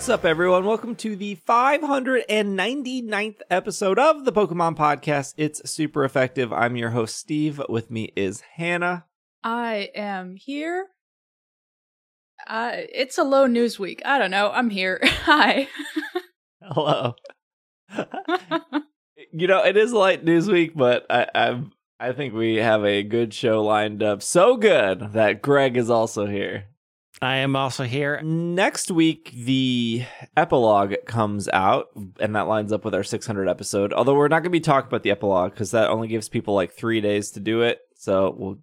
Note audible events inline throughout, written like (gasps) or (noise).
What's up, everyone? Welcome to the 599th episode of the Pokemon Podcast. It's super effective. I'm your host, Steve. With me is Hannah. I am here. Uh, it's a low news week. I don't know. I'm here. (laughs) Hi. Hello. (laughs) you know, it is light news week, but I, I'm I think we have a good show lined up. So good that Greg is also here. I am also here. Next week, the epilogue comes out, and that lines up with our 600 episode. Although we're not going to be talking about the epilogue because that only gives people like three days to do it. So we'll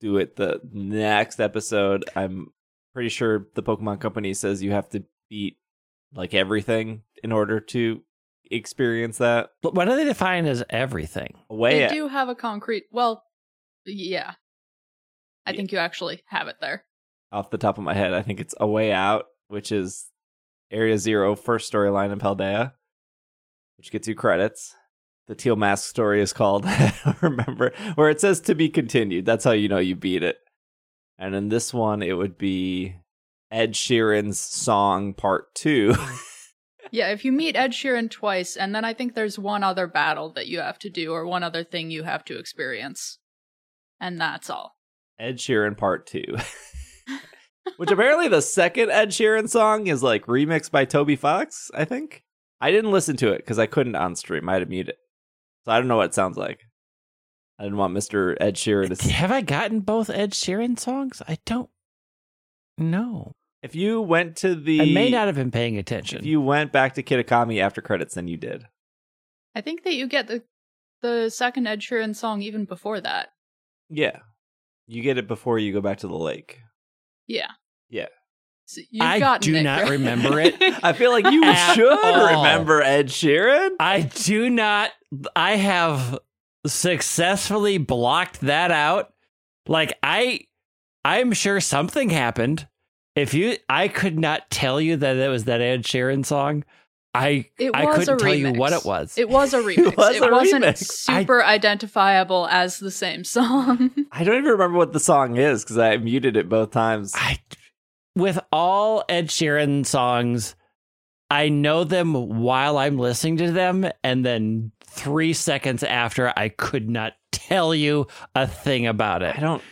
do it the next episode. I'm pretty sure the Pokemon Company says you have to beat like everything in order to experience that. But what do they define as everything? Way they at- do have a concrete. Well, yeah. I Yeah. think you actually have it there. Off the top of my head, I think it's A Way Out, which is Area Zero first storyline in Paldea, which gets you credits. The Teal Mask story is called, (laughs) I don't remember, where it says to be continued. That's how you know you beat it. And in this one, it would be Ed Sheeran's song part two. (laughs) Yeah, if you meet Ed Sheeran twice, and then I think there's one other battle that you have to do, or one other thing you have to experience. And that's all. Ed Sheeran part two. (laughs) Which apparently the second Ed Sheeran song is like remixed by Toby Fox, I think. I didn't listen to it because I couldn't on stream. I had to mute it. So I don't know what it sounds like. I didn't want Mr. Ed Sheeran to. Have I gotten both Ed Sheeran songs? I don't know. If you went to the. I may not have been paying attention. If you went back to Kitakami after credits, then you did. I think that you get the the second Ed Sheeran song even before that. Yeah. You get it before you go back to the lake. Yeah. Yeah. So you've I gotten do it, not right? remember (laughs) it. I feel like you (laughs) should all. remember Ed Sheeran. I do not. I have successfully blocked that out. Like I, I'm sure something happened. If you, I could not tell you that it was that Ed Sheeran song. I, It I was couldn't a tell you what it was. It was a (laughs) remix. was it a wasn't remix. super identifiable as the same song. (laughs) I don't even remember what the song is because I muted it both times. I with all Ed Sheeran songs, I know them while I'm listening to them, and then three seconds after, I could not tell you a thing about it. I don't.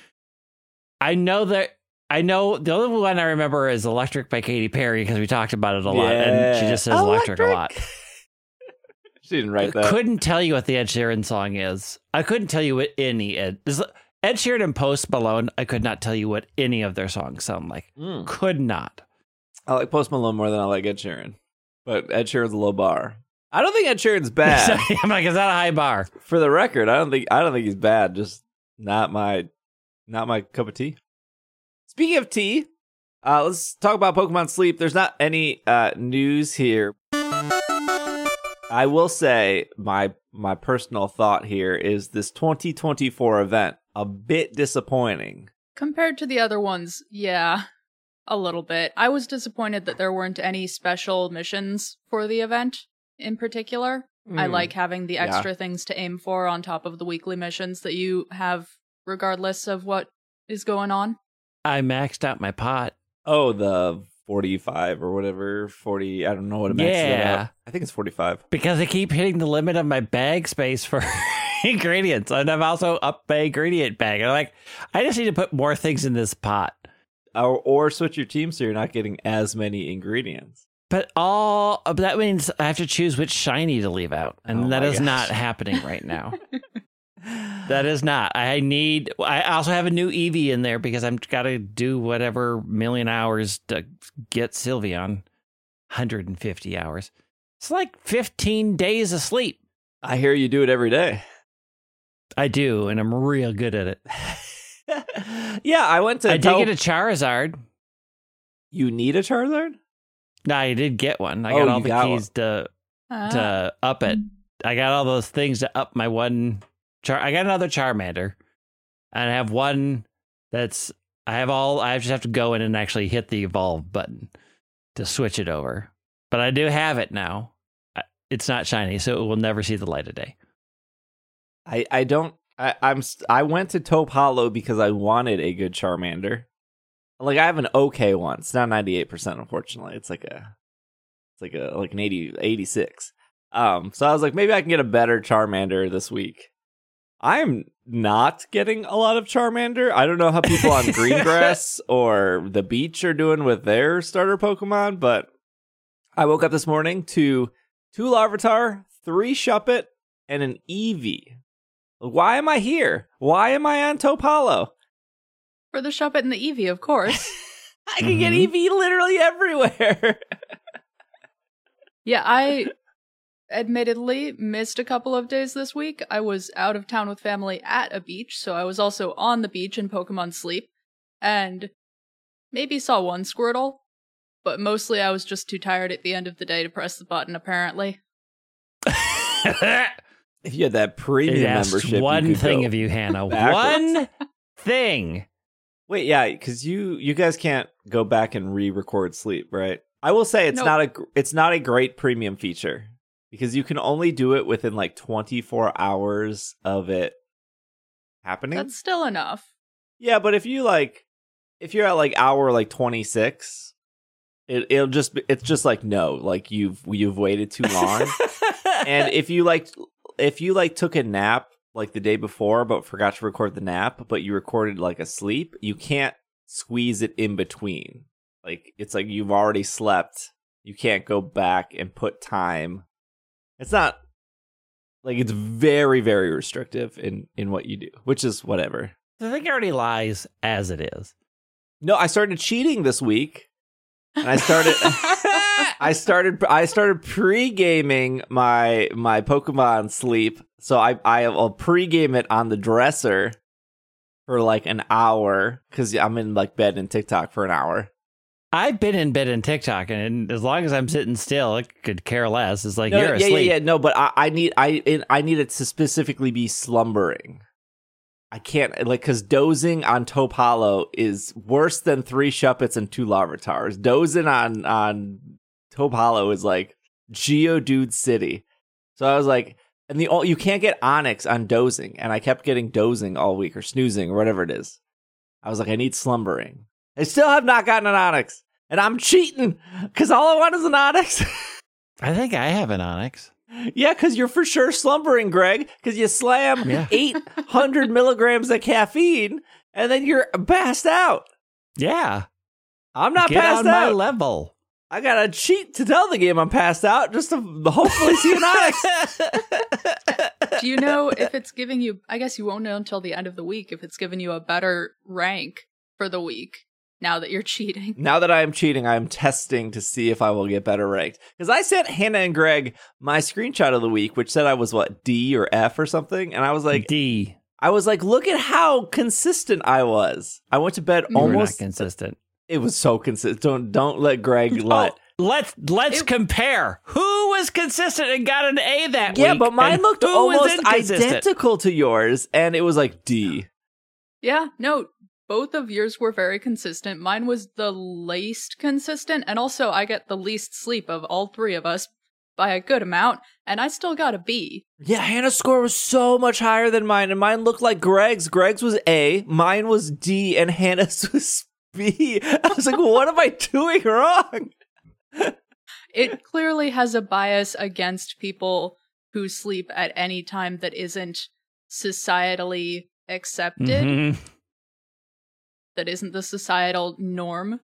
I know that. I know the only one I remember is "Electric" by Katy Perry because we talked about it a lot, and she just says "Electric" a lot. (laughs) She didn't write that. Couldn't tell you what the Ed Sheeran song is. I couldn't tell you what any Ed Ed Sheeran and Post Malone. I could not tell you what any of their songs sound like. Mm. Could not. I like Post Malone more than I like Ed Sheeran, but Ed Sheeran's a low bar. I don't think Ed Sheeran's (laughs) bad. I'm like, is that a high bar? For the record, I don't think I don't think he's bad. Just not my not my cup of tea. Speaking of tea, uh, let's talk about Pokemon Sleep. There's not any uh, news here. I will say my my personal thought here is this 2024 event a bit disappointing. Compared to the other ones, yeah, a little bit. I was disappointed that there weren't any special missions for the event in particular. I Hmm. like having the Yeah. extra things to aim for on top of the weekly missions that you have regardless of what is going on. I maxed out my pot. Oh, the 45 or whatever, 40, I don't know what it makes it Yeah. out. I think it's 45. because I keep hitting the limit of my bag space for (laughs) ingredients, and I've also upped my ingredient bag. And I'm like, I just need to put more things in this pot. Or, or switch your team so you're not getting as many ingredients. But all that means I have to choose which shiny to leave out, and Oh that is gosh. not happening right (laughs) now. That is not. I need. I also have a new Eevee in there because I'm got to do whatever million hours to get Sylveon. 150 hours. It's like 15 days of sleep. I hear you do it every day. I do, and I'm real good at it. (laughs) yeah, I went to I did get a Charizard. You need a Charizard? No, I did get one. I Oh, got all the got keys to Ah. to up it. I got all those things to up my one. Char. I got another Charmander, and I have one that's. I have all. I just have to go in and actually hit the evolve button to switch it over. But I do have it now. It's not shiny, so it will never see the light of day. I, I don't I, I'm I went to Taupe Hollow because I wanted a good Charmander. Like I have an okay one. It's not 98% unfortunately. It's like a It's like a like an 80, 86. Um, so I was like, maybe I can get a better Charmander this week. I'm not getting a lot of Charmander. I don't know how people on Greengrass (laughs) or the beach are doing with their starter Pokemon, but I woke up this morning to two Larvitar, three Shuppet, and an Eevee. Why am I here? Why am I on Taupe Hollow? For the Shuppet and the Eevee, of course. (laughs) I can get Mhm. Eevee literally everywhere. (laughs) yeah, I admittedly missed a couple of days this week. I was out of town with family at a beach, so I was also on the beach in Pokemon Sleep, and maybe saw one Squirtle, but mostly I was just too tired at the end of the day to press the button, apparently. (laughs) if you had that It premium asks membership, you one could thing go- of you, Hannah. (laughs) backwards. One (laughs) thing. Wait, yeah, because you you guys can't go back and re-record sleep, right? I will say it's Nope. not a gr- it's not a great premium feature because you can only do it within like 24 hours of it happening. That's still enough. Yeah, but if you like if you're at like hour like 26, it it'll just be, it's just like no, like you've you've waited too long. and (laughs) if you like if you like took a nap like the day before but forgot to record the nap but you recorded like a sleep you can't squeeze it in between like it's like you've already slept you can't go back and put time it's not like it's very very restrictive in in what you do which is whatever the thing already lies as it is. no i started cheating this week and i started (laughs) I started I started pre-gaming my my Pokemon sleep. So I I'll pre-game it on the dresser for like an hour cuz I'm in like bed and TikTok for an hour. I've been in bed in TikTok, and as long as I'm sitting still, it could care less. It's like No, you're yeah, asleep. yeah, yeah, no, but I, I need I it, I need it to specifically be slumbering. I can't like cuz dozing on Top Taupe Hollow is worse than 3 Shuppets and 2 Larvitars. Dozing on on Taupe Hollow is like Geodude City. So I was like, and the you can't get Onix on dozing, and I kept getting dozing all week or snoozing or whatever it is. I was like, I need slumbering. I still have not gotten an Onix, and I'm cheating because all I want is an Onix. (laughs) I think I have an Onix. yeah, because you're for sure slumbering, Greg, because you slam Yeah. (laughs) 800 milligrams of caffeine, and then you're passed out. Yeah, I'm not get passed on my level. I gotta cheat to tell the game I'm passed out just to hopefully see an Onix. (laughs) Do you know if it's giving you? I guess you won't know until the end of the week if it's giving you a better rank for the week now that you're cheating. Now that I am cheating, I am testing to see if I will get better ranked. Because I sent Hannah and Greg my screenshot of the week, which said I was what D or F or something, and I was like, D. I was like, look at how consistent I was. I went to bed You were not almost. consistent. It was so consistent. Don't don't let Greg oh, let. Oh, let's let's It- compare. Who was consistent and got an A that yeah, week? but mine and looked who was almost identical to yours, and it was like D. Yeah, no, both of yours were very consistent. Mine was the least consistent, and also I get the least sleep of all three of us by a good amount, and I still got a B. Yeah, Hannah's score was so much higher than mine, and mine looked like Greg's. Greg's was A, mine was D, and Hannah's (laughs) was B. I was like, what am I doing wrong? It clearly has a bias against people who sleep at any time that isn't societally accepted, Mhm. That isn't the societal norm,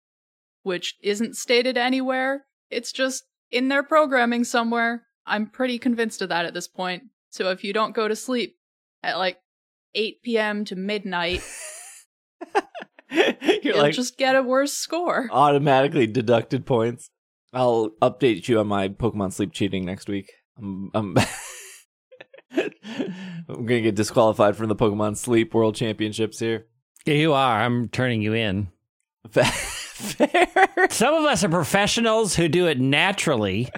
which isn't stated anywhere. It's just in their programming somewhere. I'm pretty convinced of that at this point. So if you don't go to sleep at like 8 p.m. to midnight, (laughs) You're you'll like just get a worse score. automatically deducted points. I'll update you on my Pokemon sleep cheating next week. I'm, I'm, (laughs) I'm gonna get disqualified from the Pokemon Sleep World Championships here. You are. I'm turning you in. (laughs) Fair. Some of us are professionals who do it naturally.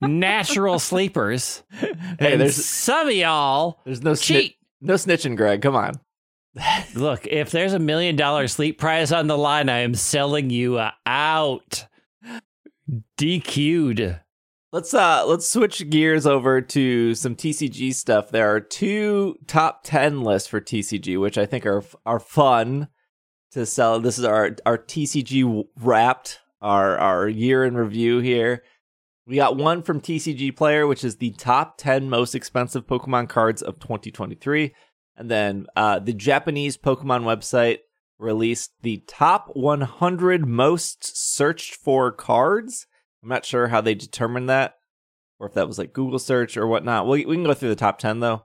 Natural sleepers. Hey, and there's some of y'all there's no snitch, cheat. no snitching, Greg. Come on. (laughs) Look, if there's a million dollar sleep prize on the line, I am selling you uh, out. DQ'd. Let's uh let's switch gears over to some TCG stuff. There are two top 10 lists for TCG which I think are are fun to sell. This is our our TCG wrapped our our year in review here. We got one from TCG Player, which is the top 10 most expensive Pokemon cards of 2023. And then uh, the Japanese Pokemon website released the top 100 most searched for cards. I'm not sure how they determined that, or if that was like Google search or whatnot. We, we can go through the top 10 though.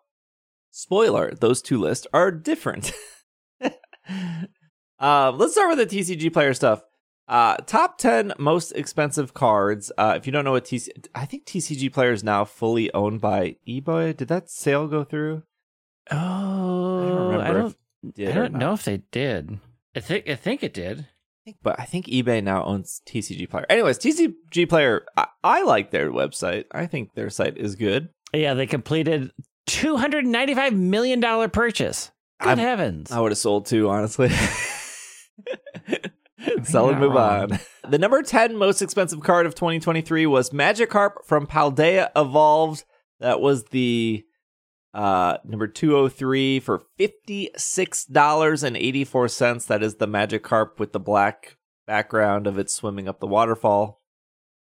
Spoiler, those two lists are different. (laughs) uh, let's start with the TCG player stuff. Uh, top 10 most expensive cards. Uh, if you don't know what TC, I think TCG player is now fully owned by eBay. Did that sale go through? Oh, I don't. if it I don't know if they did. I think. I think it did. Think, but I think eBay now owns TCG Player. Anyways, TCG Player, I, I like their website. I think their site is good. Yeah, they completed two hundred ninety-five million dollar purchase. Good I'm- heavens! I would have sold two, honestly. (laughs) Sell and move wrong. on. The number 10 most expensive card of 2023 was Magikarp from Paldea Evolved. That was the uh number 203 for $56.84. That is the Magikarp with the black background of it swimming up the waterfall.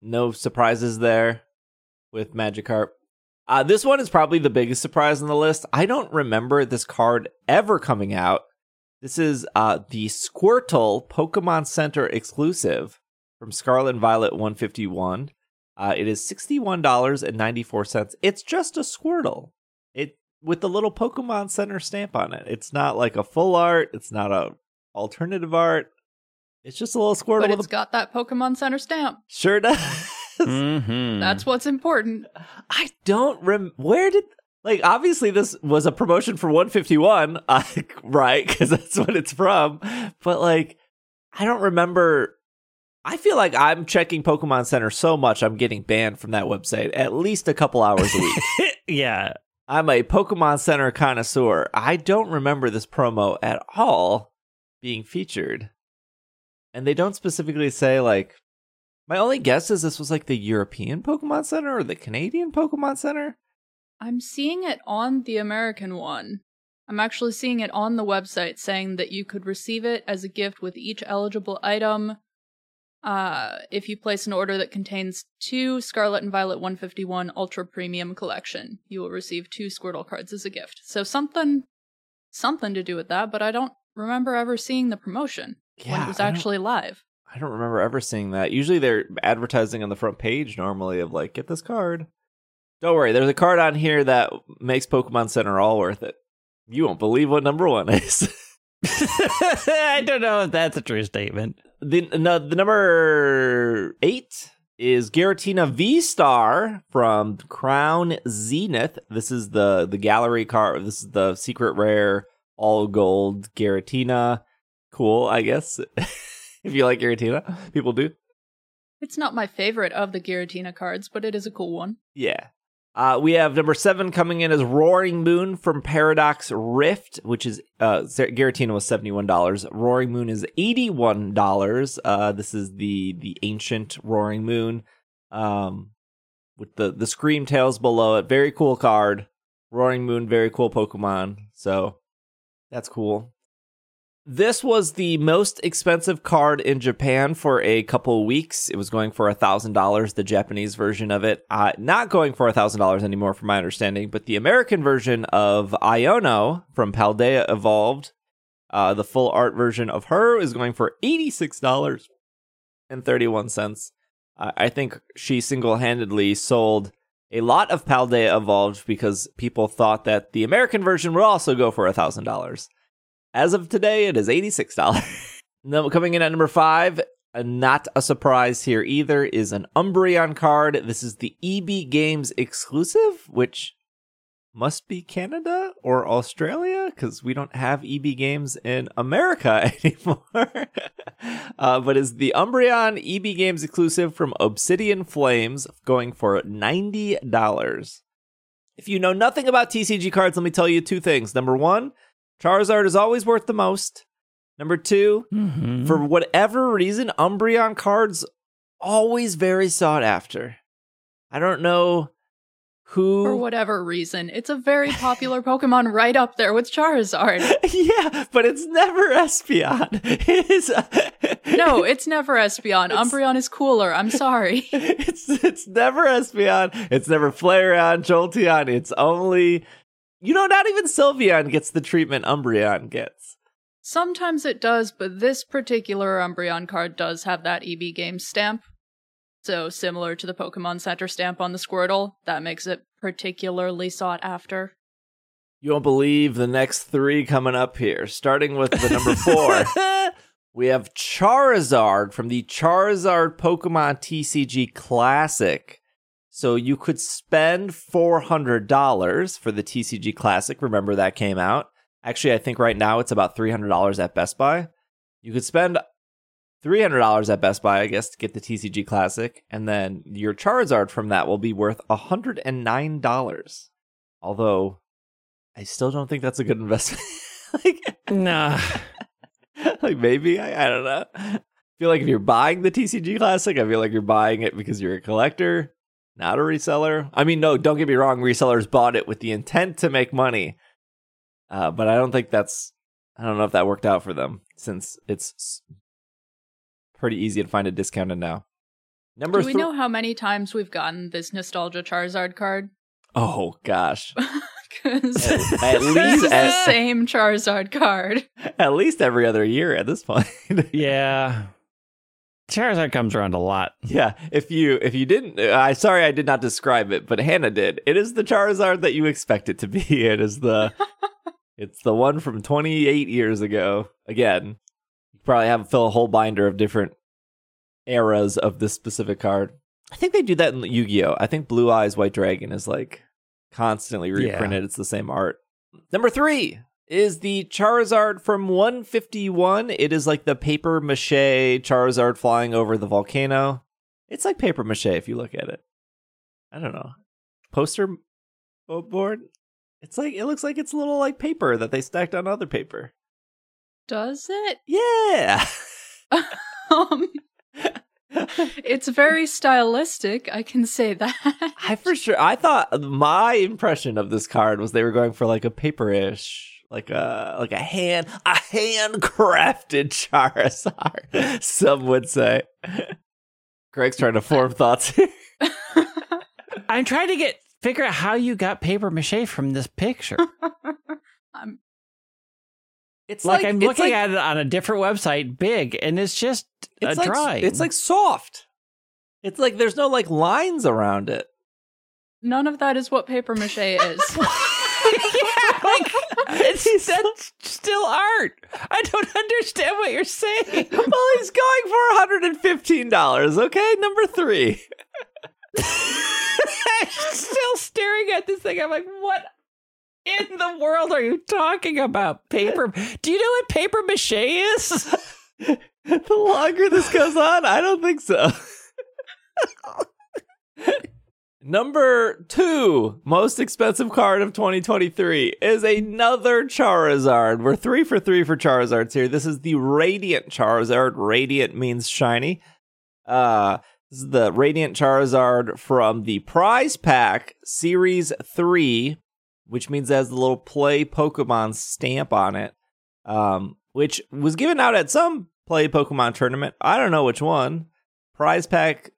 No surprises there with Magikarp. Uh, this one is probably the biggest surprise on the list. I don't remember this card ever coming out. This is uh, the Squirtle Pokemon Center exclusive from Scarlet and Violet 151. Uh, it is $61.94. It's just a Squirtle. It with the little Pokemon Center stamp on it. It's not like a full art, it's not a alternative art. It's just a little Squirtle But with it's a got that Pokemon Center stamp. sure does. (laughs) Mhm. That's what's important. I don't rem. Where did like obviously this was a promotion for 151, uh, (laughs) right? Because that's what it's from. But like, I don't remember. I feel like I'm checking Pokemon Center so much, I'm getting banned from that website at least a couple hours a week. (laughs) yeah. I'm a Pokemon Center connoisseur. I don't remember this promo at all being featured. And they don't specifically say, like, my only guess is this was like the European Pokemon Center or the Canadian Pokemon Center. I'm seeing it on the American one. I'm actually seeing it on the website saying that you could receive it as a gift with each eligible item. Uh, if you place an order that contains two Scarlet and Violet 151 Ultra Premium Collection, you will receive two Squirtle cards as a gift. So something, something to do with that, but I don't remember ever seeing the promotion when it was I actually live. I don't remember ever seeing that. Usually they're advertising on the front page normally of like, get this card. Don't worry, there's a card on here that makes Pokemon Center all worth it. You won't believe what number one is. (laughs) (laughs) I don't know if that's a true statement. The no, the number eight is Giratina V Star from Crown Zenith. This is the the gallery card. This is the secret rare all gold Giratina. Cool, I guess. (laughs) if you like Giratina, people do. It's not my favorite of the Giratina cards, but it is a cool one. Yeah. Uh, we have number seven coming in as Roaring Moon from Paradox Rift, which is uh, Giratina was seventy one dollars. Roaring Moon is eighty one dollars. Uh, this is the the ancient Roaring Moon, um, with the the Scream tails below it. Very cool card. Roaring Moon, very cool Pokemon. So that's cool. This was the most expensive card in Japan for a couple weeks. It was going for a thousand dollars, the Japanese version of it. Uh, not going for a thousand dollars anymore, from my understanding. But the American version of Iono from Paldea Evolved, uh, the full art version of her, is going for eighty six dollars and thirty one cents. Uh, I think she single handedly sold a lot of Paldea Evolved because people thought that the American version would also go for a thousand dollars. As of today, it is $86. (laughs) Now, coming in at number five, uh, not a surprise here either, is an Umbreon card. This is the EB Games exclusive, which must be Canada or Australia because we don't have EB Games in America (laughs) anymore. (laughs) uh, but is the Umbreon EB Games exclusive from Obsidian Flames, going for $90. If you know nothing about TCG cards, let me tell you two things. Number one, Charizard is always worth the most. Number two, Mhm. for whatever reason, Umbreon cards always very sought after. I don't know who For whatever reason, it's a very popular Pokemon right up there with Charizard. (laughs) yeah, but it's never Espeon. (laughs) It is. No, it's never Espeon. (laughs) It's- Umbreon is cooler. I'm sorry. it's it's never Espeon. It's never Flareon, Jolteon. It's only you know, not even Sylveon gets the treatment Umbreon gets. Sometimes it does, but this particular Umbreon card does have that EB game stamp. So similar to the Pokemon Center stamp on the Squirtle, that makes it particularly sought after. You won't believe the next three coming up here. Starting with the number four, (laughs) we have Charizard from the Charizard Pokemon TCG Classic. So you could spend $400 for the TCG Classic. Remember that came out. Actually, I think right now it's about $300 at Best Buy. You could spend $300 at Best Buy, I guess, to get the TCG Classic. And then your Charizard from that will be worth $109. Although, I still don't think that's a good investment. (laughs) like, nah. (laughs) like maybe I, I don't know. I feel like if you're buying the TCG Classic, I feel like you're buying it because you're a collector, not a reseller. I mean, no, don't get me wrong. Resellers bought it with the intent to make money, uh, but I don't think that's. I don't know if that worked out for them since it's pretty easy to find a discounted now. Number Do we three. know how many times we've gotten this nostalgia Charizard card? oh gosh, (laughs) Because At- (laughs) at least is the same Charizard card. (laughs) at least every other year at this point. Yeah. Charizard comes around a lot. Yeah, if you if you didn't, I sorry I did not describe it, but Hannah did. It is the Charizard that you expect it to be. (laughs) It is the, (laughs) it's the one from 28 years ago. Again, you probably have fill a whole binder of different eras of this specific card. I think they do that in Yu-Gi-Oh. I think Blue Eyes White Dragon is like constantly Yeah. reprinted. It's the same art. Number three is the Charizard from 151. It is like the paper mache Charizard flying over the volcano. It's like paper mache if you look at it. I don't know. Poster board? It's like it looks like it's a little like paper that they stacked on other paper. Does it? Yeah. Um, (laughs) it's very stylistic, I can say that. I for sure I thought my impression of this card was they were going for like a paperish, like a like a hand a handcrafted (laughs) Charizard. Some would say. Greg's trying to form thoughts. (laughs) I'm trying to get figure out how you got paper mache from this picture. (laughs) I'm, It's like, I'm it's looking like- at it on a different website, big, and it's just it's a like drawing. it's like soft. It's like there's no like lines around it. none of that is what paper mache is. (laughs) it's that's still art. I don't understand what you're saying. (laughs) well, he's going for $115. Okay, number three. (laughs) I'm still staring at this thing. I'm like, what in the world are you talking about? Paper? Do you know what paper mache is? the longer this goes on, I don't think so. Number two most expensive card of 2023 is another Charizard. We're three for three for Charizards here. This is the Radiant Charizard. Radiant means shiny. Uh, this is the Radiant Charizard from the Prize Pack Series 3, which means it has the little Play Pokemon stamp on it, um, which was given out at some Play Pokemon tournament. I don't know which one. Prize Pack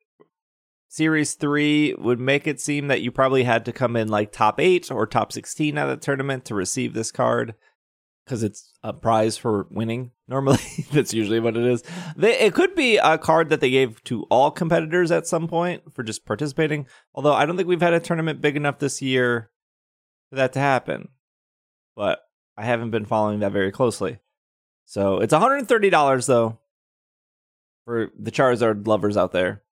Series 3 would make it seem that you probably had to come in like top 8 or top 16 at the tournament to receive this card because it's a prize for winning. (laughs) Normally, that's usually what it is. They, it could be a card that they gave to all competitors at some point for just participating. Although I don't think we've had a tournament big enough this year for that to happen. But I haven't been following that very closely. So it's $130 though for the Charizard lovers out there.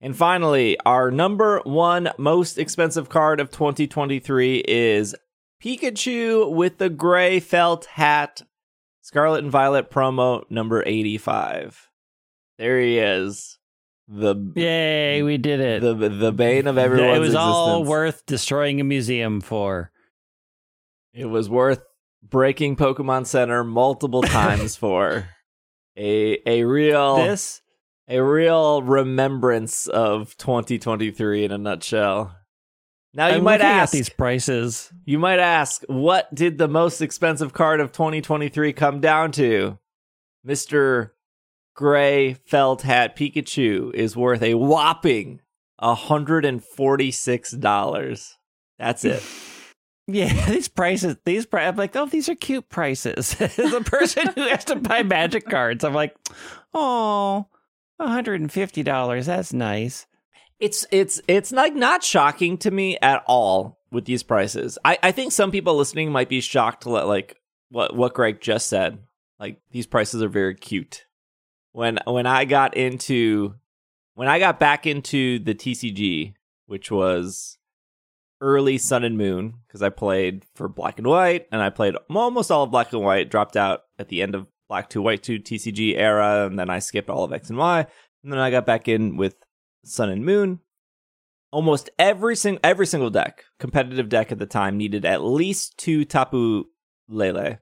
And finally, our number one most expensive card of 2023 is Pikachu with the gray felt hat, Scarlet and Violet promo number 85. There he is. The Yay, we did it. the the bane of everyone's it was all existence. worth destroying a museum for. It was worth breaking Pokemon Center multiple (laughs) times for a a real This a real remembrance of 2023 in a nutshell. Now you I'm might ask these prices. You might ask, what did the most expensive card of 2023 come down to? Mr. Gray Felt Hat Pikachu is worth a whopping $146. That's it. (laughs) Yeah, (laughs) these prices, these pri- I'm like, oh, these are cute prices. (laughs) As a person who has to buy magic cards, I'm like, oh, $150. That's nice. It's it's it's like not shocking to me at all with these prices. I, I think some people listening might be shocked to let like what what Greg just said. Like these prices are very cute. When when I got into when I got back into the TCG, which was early Sun and Moon, because I played for Black and White, and I played almost all of Black and White. Dropped out at the end of Black Two White Two TCG era, and then I skipped all of X and Y, and then I got back in with Sun and Moon. Almost every single every single deck, competitive deck at the time, needed at least two Tapu Lele,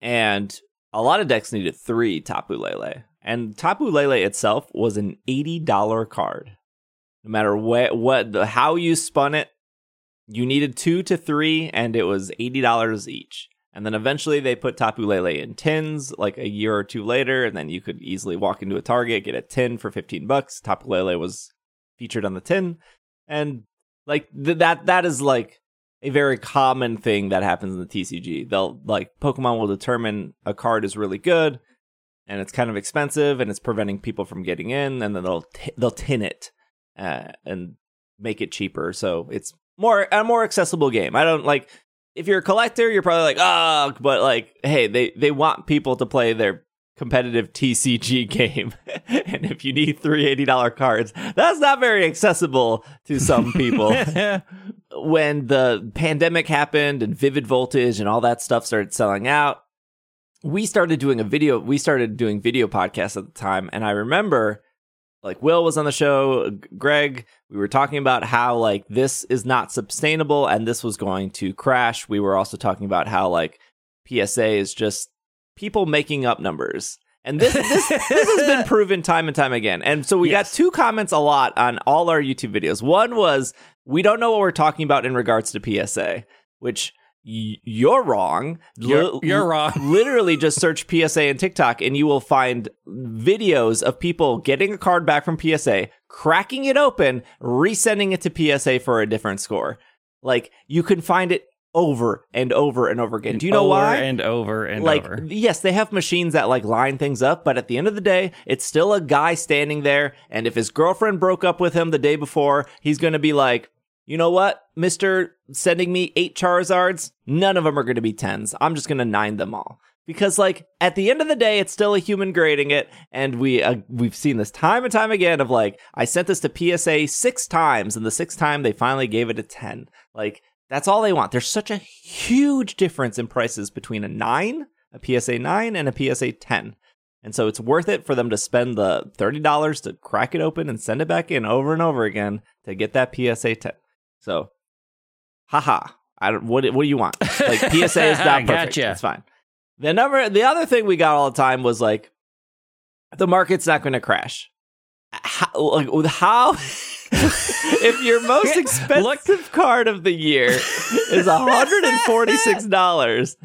and a lot of decks needed three Tapu Lele. And Tapu Lele itself was an eighty dollar card. No matter what what the how you spun it, you needed two to three, and it was eighty dollars each. And then eventually they put Tapu Lele in tins, like a year or two later, and then you could easily walk into a Target, get a tin for fifteen bucks. Tapu Lele was featured on the tin, and like th- that that is like a very common thing that happens in the TCG. They'll like Pokemon will determine a card is really good, and it's kind of expensive, and it's preventing people from getting in, and then they'll t- they'll tin it uh, and make it cheaper, so it's more a more accessible game. I don't like if you're a collector, you're probably like, oh, but like, hey, they they want people to play their competitive TCG (laughs) game, and if you need three eighty dollar cards, that's not very accessible to some (laughs) people. (laughs) when the pandemic happened and Vivid Voltage and all that stuff started selling out, we started doing a video. We started doing video podcasts at the time, and I remember like Will was on the show, Greg, we were talking about how like this is not sustainable and this was going to crash. We were also talking about how like PSA is just people making up numbers. And this this this has been (laughs) proven time and time again. And so we Yes. got two comments a lot on all our YouTube videos. One was we don't know what we're talking about in regards to PSA, which you're wrong. You're, you're wrong. (laughs) literally just search PSA and TikTok and you will find videos of people getting a card back from PSA, cracking it open, resending it to PSA for a different score. Like you can find it over and over and over again. Do you know over why? And over and like over. yes, they have machines that like line things up, but at the end of the day, it's still a guy standing there and if his girlfriend broke up with him the day before, he's going to be like, "You know what? Mr. sending me 8 Charizards, none of them are going to be 10s. I'm just going to nine them all." Because like at the end of the day, it's still a human grading it, and we uh, we've seen this time and time again of like I sent this to PSA six times, and the sixth time they finally gave it a ten. Like that's all they want. There's such a huge difference in prices between a 9, a PSA 9, and a PSA 10. And so it's worth it for them to spend the $30 to crack it open and send it back in over and over again to get that PSA 10. So, haha. I don't, what, what do you want? Like, (laughs) PSA is not perfect. Gotcha. It's fine. The number, the other thing we got all the time was like, the market's not going to crash. How, like, how (laughs) if your most (laughs) expensive card of the year is $146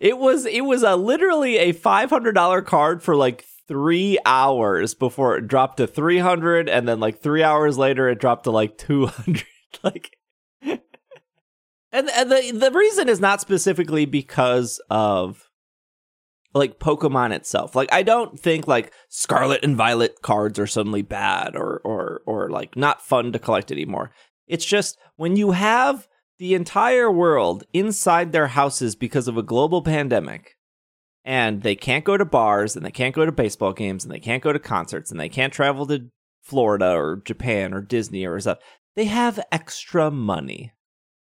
it was it was a literally a $500 card for like three hours before it dropped to 300 and then like three hours later it dropped to like 200 (laughs) like and, and the the reason is not specifically because of like Pokemon itself. Like I don't think like Scarlet and Violet cards are suddenly bad or or or like not fun to collect anymore. It's just when you have the entire world inside their houses because of a global pandemic and they can't go to bars and they can't go to baseball games and they can't go to concerts and they can't travel to Florida or Japan or Disney or stuff. They have extra money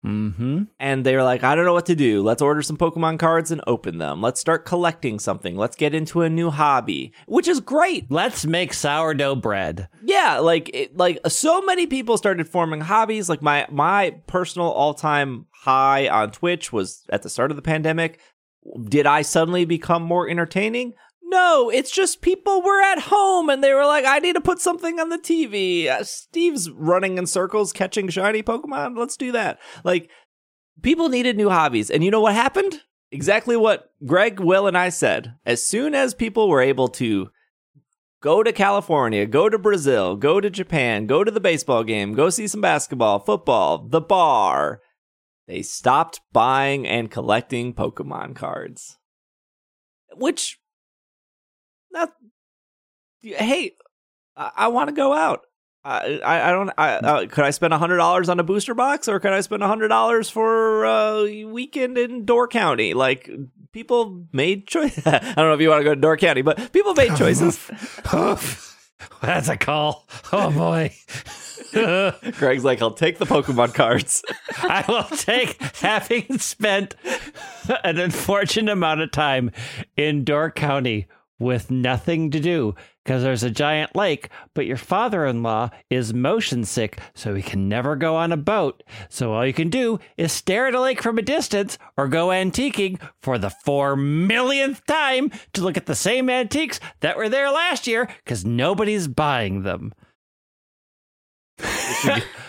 Mm-hmm. and they're like, I don't know what to do. Let's order some Pokemon cards and open them. Let's start collecting something. Let's get into a new hobby, which is great. Let's make sourdough bread. Yeah, like it, like so many people started forming hobbies. Like my my personal all time high on Twitch was at the start of the pandemic. Did I suddenly become more entertaining? No, it's just people were at home and they were like, I need to put something on the TV. Uh, Steve's running in circles catching shiny Pokemon. Let's do that. Like, people needed new hobbies. And you know what happened? Exactly what Greg, Will, and I said. As soon as people were able to go to California, go to Brazil, go to Japan, go to the baseball game, go see some basketball, football, the bar, they stopped buying and collecting Pokemon cards. Which, hey, I, I want to go out. I, I, I don't. I, uh, could I spend hundred dollars on a booster box, or could I spend hundred dollars for a weekend in Door County? Like people made choice. (laughs) I don't know if you want to go to Door County, but people made (laughs) choices. That's a call. Oh boy. (laughs) Greg's like, I'll take the Pokemon cards. I will take having spent an unfortunate amount of time in Door County with nothing to do because there's a giant lake, but your father in law is motion sick, so he can never go on a boat. So all you can do is stare at a lake from a distance or go antiquing for the four millionth time to look at the same antiques that were there last year because nobody's buying them.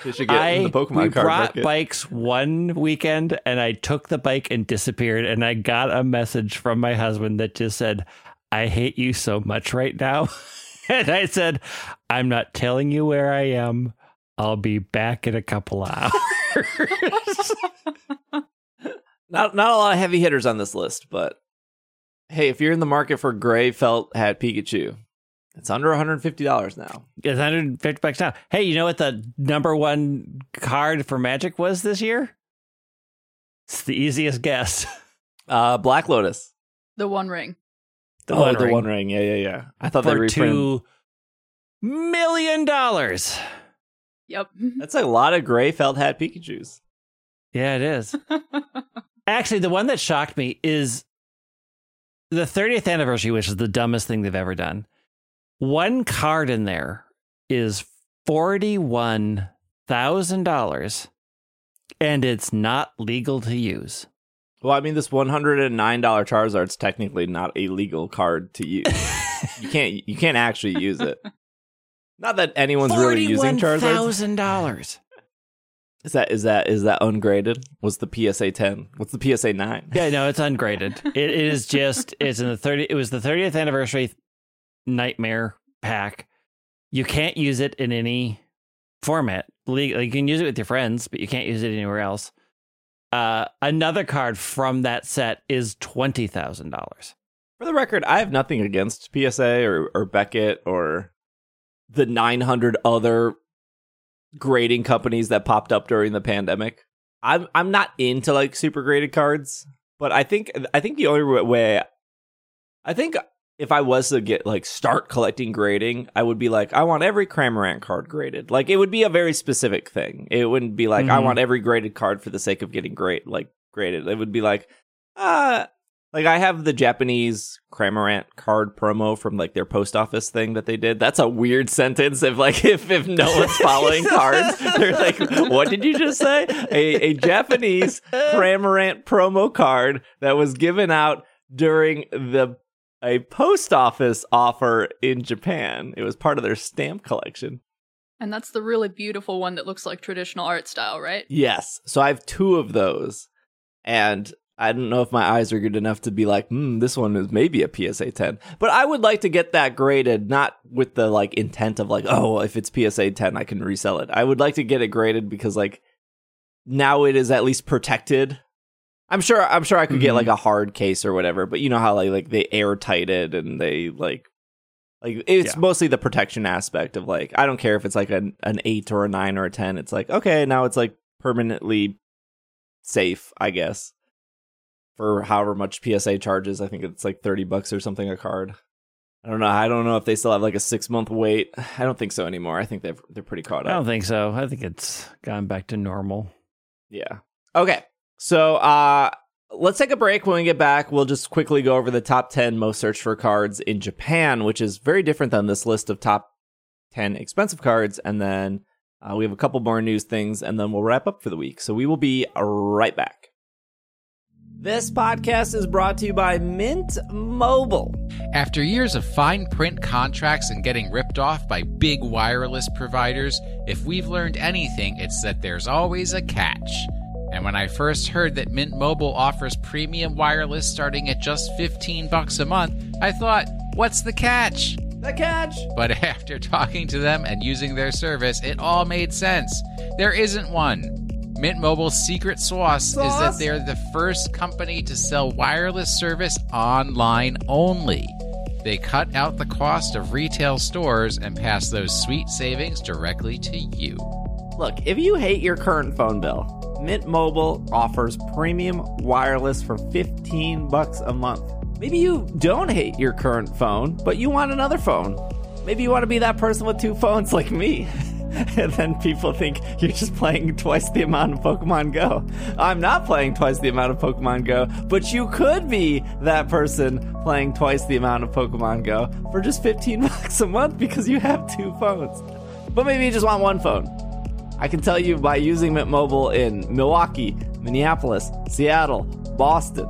Should get (laughs) in I the Pokemon we brought market. bikes one weekend and I took the bike and disappeared and I got a message from my husband that just said, I hate you so much right now. (laughs) and I said, I'm not telling you where I am. I'll be back in a couple hours. (laughs) Not not a lot of heavy hitters on this list, but hey, if you're in the market for gray felt hat Pikachu, it's under $150 now. it's 150 bucks now. Hey, you know what the number one card for Magic was this year? It's the easiest guess. (laughs) Uh, Black Lotus. The One Ring. The oh, One the Ring. One Ring. Yeah, yeah, yeah. I thought they for reframed. two million dollars. Yep. (laughs) That's a lot of gray felt hat Pikachu's. Yeah, it is. (laughs) Actually, the one that shocked me is the 30th anniversary, which is the dumbest thing they've ever done. One card in there is $41,000 and it's not legal to use. Well, I mean, this $109 Charizard's technically not a legal card to use. you can't you can't actually use it. Not that anyone's really using Charizard. $41,000. Is that is that is that ungraded? What's the PSA 10? What's the PSA 9? Yeah, no, it's ungraded. It is just it's in the 30 it was the 30th anniversary nightmare pack. You can't use it in any format. Legal, you can use it with your friends, but you can't use it anywhere else. Uh, another card from that set is twenty thousand dollars. For the record, I have nothing against PSA or, or Beckett or the 900 other grading companies that popped up during the pandemic. I'm I'm not into like super graded cards, but I think I think the only way I think if I was to get like start collecting grading, I would be like I want every Cramorant card graded. Like it would be a very specific thing. It wouldn't be like I Mhm. want every graded card for the sake of getting great like graded. It would be like uh like I have the Japanese Cramorant card promo from like their post office thing that they did. That's a weird sentence if like (laughs) if if no one's following cards. They're like, what did you just say? A a Japanese (laughs) Cramorant promo card that was given out during the a post office offer in Japan. It was part of their stamp collection. And that's the really beautiful one that looks like traditional art style, right? Yes. So I have two of those. And I don't know if my eyes are good enough to be like, hmm, this one is maybe a PSA 10. But I would like to get that graded, not with the like intent of like, oh, if it's PSA 10, I can resell it. I would like to get it graded because like now it is at least protected. I'm sure I'm sure I could get Mhm. like a hard case or whatever, but you know how like like they airtight it and they like like it's Yeah. mostly the protection aspect of like I don't care if it's like an an 8 or a 9 or a 10. It's like okay, now it's like permanently safe, I guess. For however much PSA charges, I think it's like 30 bucks or something a card. I don't know. I don't know if they still have like a 6 month wait. I don't think so anymore. I think they've they're pretty caught up. I don't think so. I think it's gone back to normal. Yeah. Okay. So uh let's take a break. When we get back, we'll just quickly go over the top 10 most searched for cards in Japan, which is very different than this list of top 10 expensive cards. And then uh, we have a couple more news things, and then we'll wrap up for the week. So we will be right back. This podcast is brought to you by Mint Mobile. After years of fine print contracts and getting ripped off by big wireless providers, if we've learned anything, it's that there's always a catch. And when I first heard that Mint Mobile offers premium wireless starting at just 15 bucks a month, I thought, what's the catch? The catch. But (laughs) after talking to them and using their service, it all made sense. There isn't one. Mint Mobile's secret sauce, is that they're the first company to sell wireless service online only. They cut out the cost of retail stores and pass those sweet savings directly to you. Look, if you hate your current phone bill, Mint Mobile offers premium wireless for 15 bucks a month. Maybe you don't hate your current phone, but you want another phone. Maybe you want to be that person with two phones (laughs) like me. and then people think you're just playing twice the amount of Pokemon Go. I'm not playing twice the amount of Pokemon Go, but you could be that person playing twice the amount of Pokemon Go for just 15 (laughs) bucks a month because you have two phones. But maybe you just want one phone. I can tell you by using Mint Mobile in Milwaukee, Minneapolis, Seattle, Boston,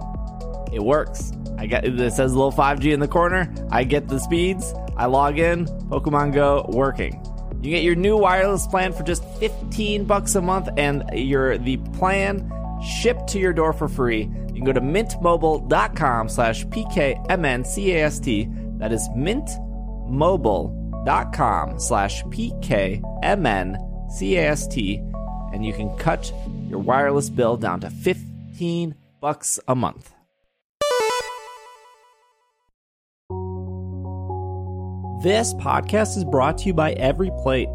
it works. I get it says little 5G in the corner. I get the speeds. I log in. Pokemon Go working. You get your new wireless plan for just 15 bucks a month, and your the plan shipped to your door for free. You can go to mintmobile.com slash pkmncast. That is mintmobile.com slash pkmncast, and you can cut your wireless bill down to 15 bucks a month. This podcast is brought to you by Every Plate.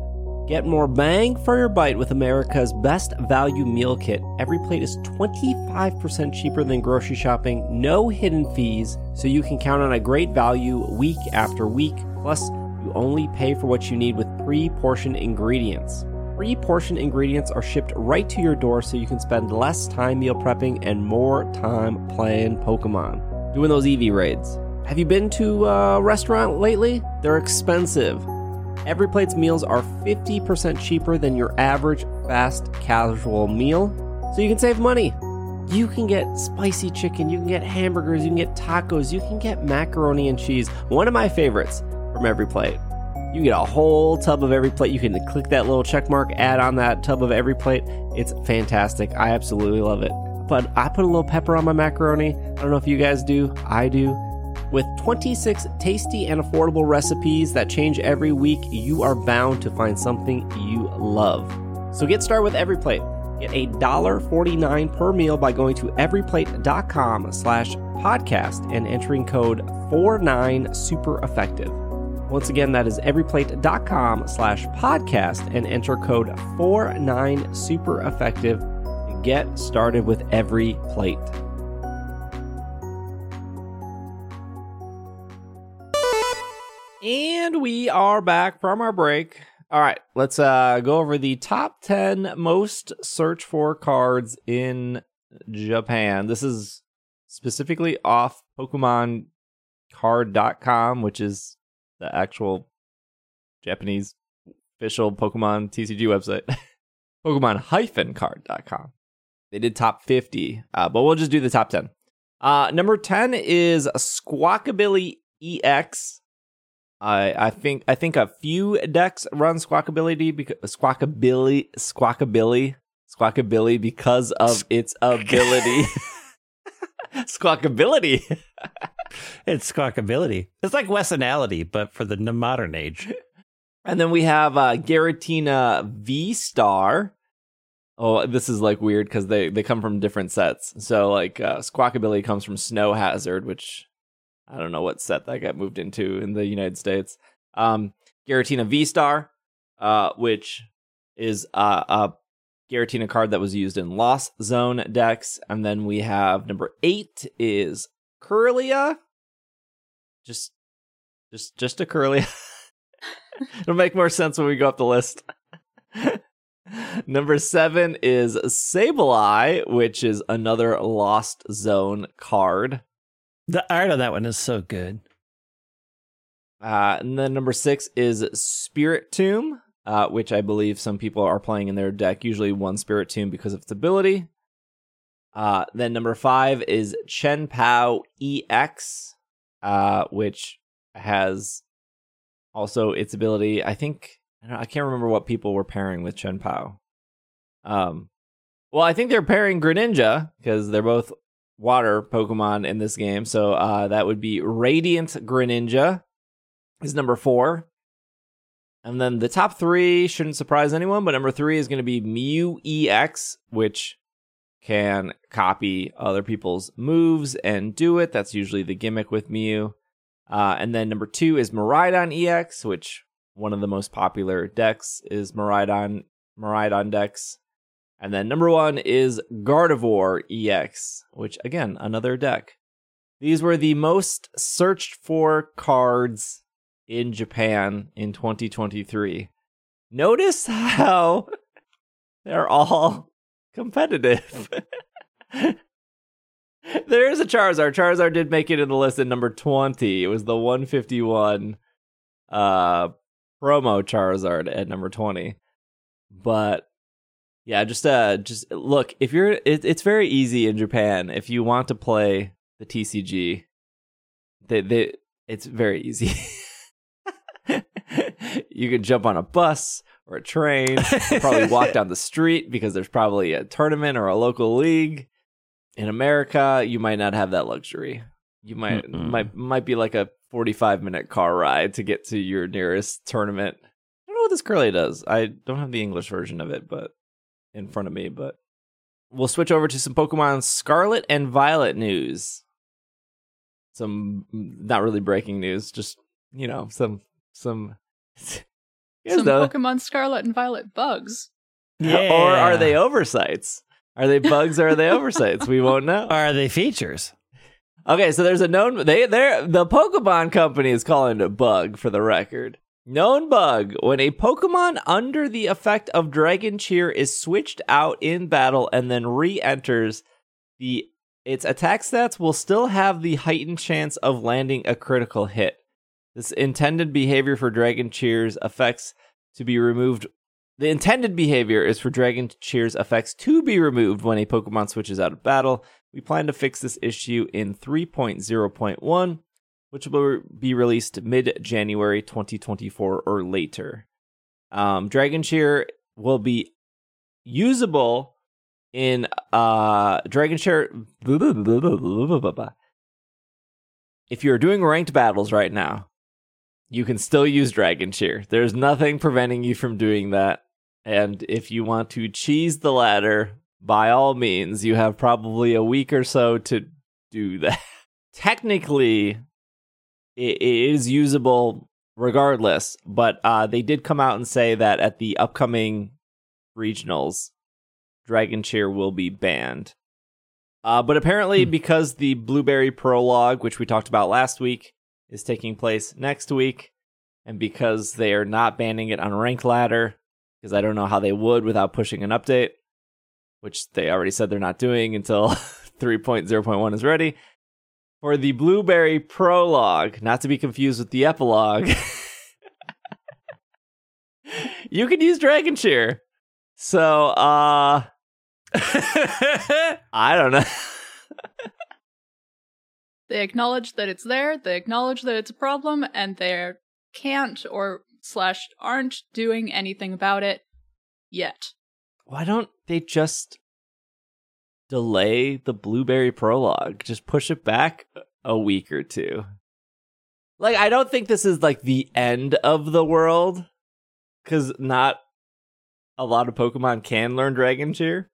Get more bang for your bite with America's best value meal kit. Every plate is 25% cheaper than grocery shopping, no hidden fees, so you can count on a great value week after week. Plus, you only pay for what you need with pre portioned ingredients. Pre portioned ingredients are shipped right to your door so you can spend less time meal prepping and more time playing Pokemon. Doing those EV raids. Have you been to a restaurant lately? They're expensive. Every Plate's meals are 50% cheaper than your average fast casual meal, so you can save money. You can get spicy chicken, you can get hamburgers, you can get tacos, you can get macaroni and cheese. One of my favorites from Every Plate. You get a whole tub of Every Plate. You can click that little check mark, add on that tub of Every Plate. It's fantastic. I absolutely love it. But I put a little pepper on my macaroni. I don't know if you guys do. I do. With 26 tasty and affordable recipes that change every week, you are bound to find something you love. So get started with Every Plate. Get a $1.49 per meal by going to everyplate.com slash podcast and entering code 49super effective. Once again, that is everyplate.com slash podcast and enter code 49super effective to get started with Every Plate. And we are back from our break. All right, let's uh, go over the top 10 most searched for cards in Japan. This is specifically off PokemonCard.com, which is the actual Japanese official Pokemon TCG website. (laughs) Pokemon-card.com. They did top 50, uh, but we'll just do the top 10. Uh, number 10 is Squawkabilly EX. I I think I think a few decks run Squawkabilly because Squawkabilly Squawkabilly Squawkabilly because of its (laughs) ability. (laughs) Squawkability. It's squawkability. It's like Wessonality, but for the modern age. (laughs) And then we have uh, Giratina V Star. Oh, this is like weird because they they come from different sets. So like uh, Squawkabilly comes from Snow Hazard, which I don't know what set that got moved into in the United States. Um, Giratina V Star, uh, which is uh, a Giratina card that was used in Lost Zone decks, and then we have number eight is Kirlia. Just, just, just a curly. (laughs) It'll make more sense when we go up the list. (laughs) Number seven is Sableye, which is another Lost Zone card. The art on that one is so good. Uh, and then number six is Spiritomb, uh, which I believe some people are playing in their deck, usually one Spiritomb because of its ability. Uh, then number five is Chien-Pao EX. Uh, which has also its ability. I think I, I can't remember what people were pairing with Chien-Pao. Um, well, I think they're pairing Greninja because they're both water Pokemon in this game. So uh, that would be Radiant Greninja is number four. And then the top three shouldn't surprise anyone, but number three is going to be Mew EX, which can copy other people's moves and do it. That's usually the gimmick with Mew. Uh, and then number two is Miraidon EX, which one of the most popular decks is Miraidon Miraidon decks. And then number one is Gardevoir EX, which again, another deck. These were the most searched for cards in Japan in 2023. Notice (laughs) how they're all competitive. (laughs) there is a Charizard. Charizard did make it in the list at number 20. It was the 151 uh promo Charizard at number 20. But yeah, just uh, just look. If you're, it, it's very easy in Japan. If you want to play the TCG, they, they, it's very easy. (laughs) you can jump on a bus or a train, probably (laughs) walk down the street because there's probably a tournament or a local league. In America, you might not have that luxury. You might Mm-mm. might might be like a 45 minute car ride to get to your nearest tournament. I don't know what this Kirlia does. I don't have the English version of it, but in front of me, but we'll switch over to some Pokemon Scarlet and Violet news. Some mm, not really breaking news, just you know, some some (laughs) You guys Some know- Pokemon Scarlet and Violet bugs. Yeah. or are they oversights? Are they bugs or are they oversights? We won't know. Or are they features? Okay, so there's a known they they're the Pokemon company is calling it a bug for the record. Known bug when a Pokemon under the effect of Dragon Cheer is switched out in battle and then re-enters, the its attack stats will still have the heightened chance of landing a critical hit. This intended behavior for Dragon Cheer's effects to be removed. The intended behavior is for Dragon Cheer's effects to be removed when a Pokemon switches out of battle. We plan to fix this issue in 3.0.1, which will be released mid January 2024 or later. Um, Dragon Cheer will be usable in uh, Dragon Cheer. If you're doing ranked battles right now, you can still use Dragon Cheer. There's nothing preventing you from doing that. And if you want to cheese the ladder, by all means, you have probably a week or so to do that. (laughs) Technically, it, is usable regardless, but uh, they did come out and say that at the upcoming regionals, Dragon Cheer will be banned. Uh, but apparently, Hmm. because the Blueberry Prologue, which we talked about last week, is taking place next week, and because they are not banning it on Rank Ladder, because I don't know how they would without pushing an update, which they already said they're not doing until (laughs) 3.0.1 is ready. For the Blueberry Prologue, not to be confused with the Epilogue, (laughs) you can use Dragon Cheer. So, uh, (laughs) I don't know. They acknowledge that it's there, they acknowledge that it's a problem, and they can't or slash aren't doing anything about it yet. Why don't they just delay the Blueberry Prologue? Just push it back a week or two. Like, I don't think this is like the end of the world, because not a lot of Pokemon can learn Dragon Cheer.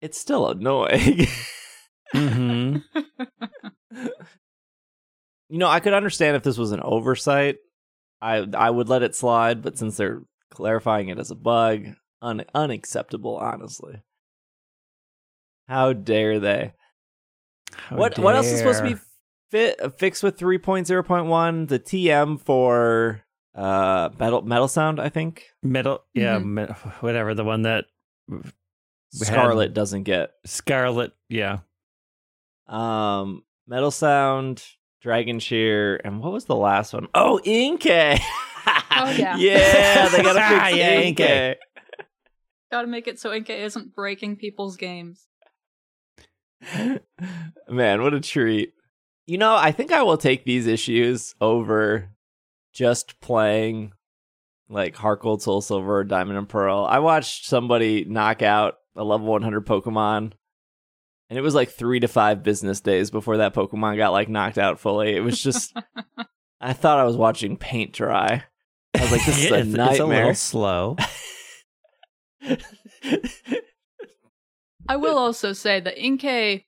It's still annoying. (laughs) hmm (laughs) you know, I could understand if this was an oversight. I I would let it slide, but since they're clarifying it as a bug, un- unacceptable, honestly. How dare they? what what else is supposed to be fit fixed with 3.0.1? The TM for uh metal metal sound, I think. Middle, yeah, Mhm. mi- whatever the one that We had- Scarlet doesn't get. Scarlet, yeah, Um metal sound, Dragon Cheer, and what was the last one? Oh, Inkay. (laughs) Oh, yeah. yeah, they gotta (laughs) fix Yeah, Inkay. Inkay. Gotta make it so Inkay isn't breaking people's games. (laughs) Man, what a treat. You know, I think I will take these issues over just playing like Heart Gold, Soul Silver, Diamond and Pearl. I watched somebody knock out a level 100 Pokemon, and it was like three to five business days before that Pokemon got like knocked out fully. It was just, (laughs) I thought I was watching paint dry. I was like, this is (laughs) a it's, it's a little nightmare. slow. (laughs) I will also say the Inkay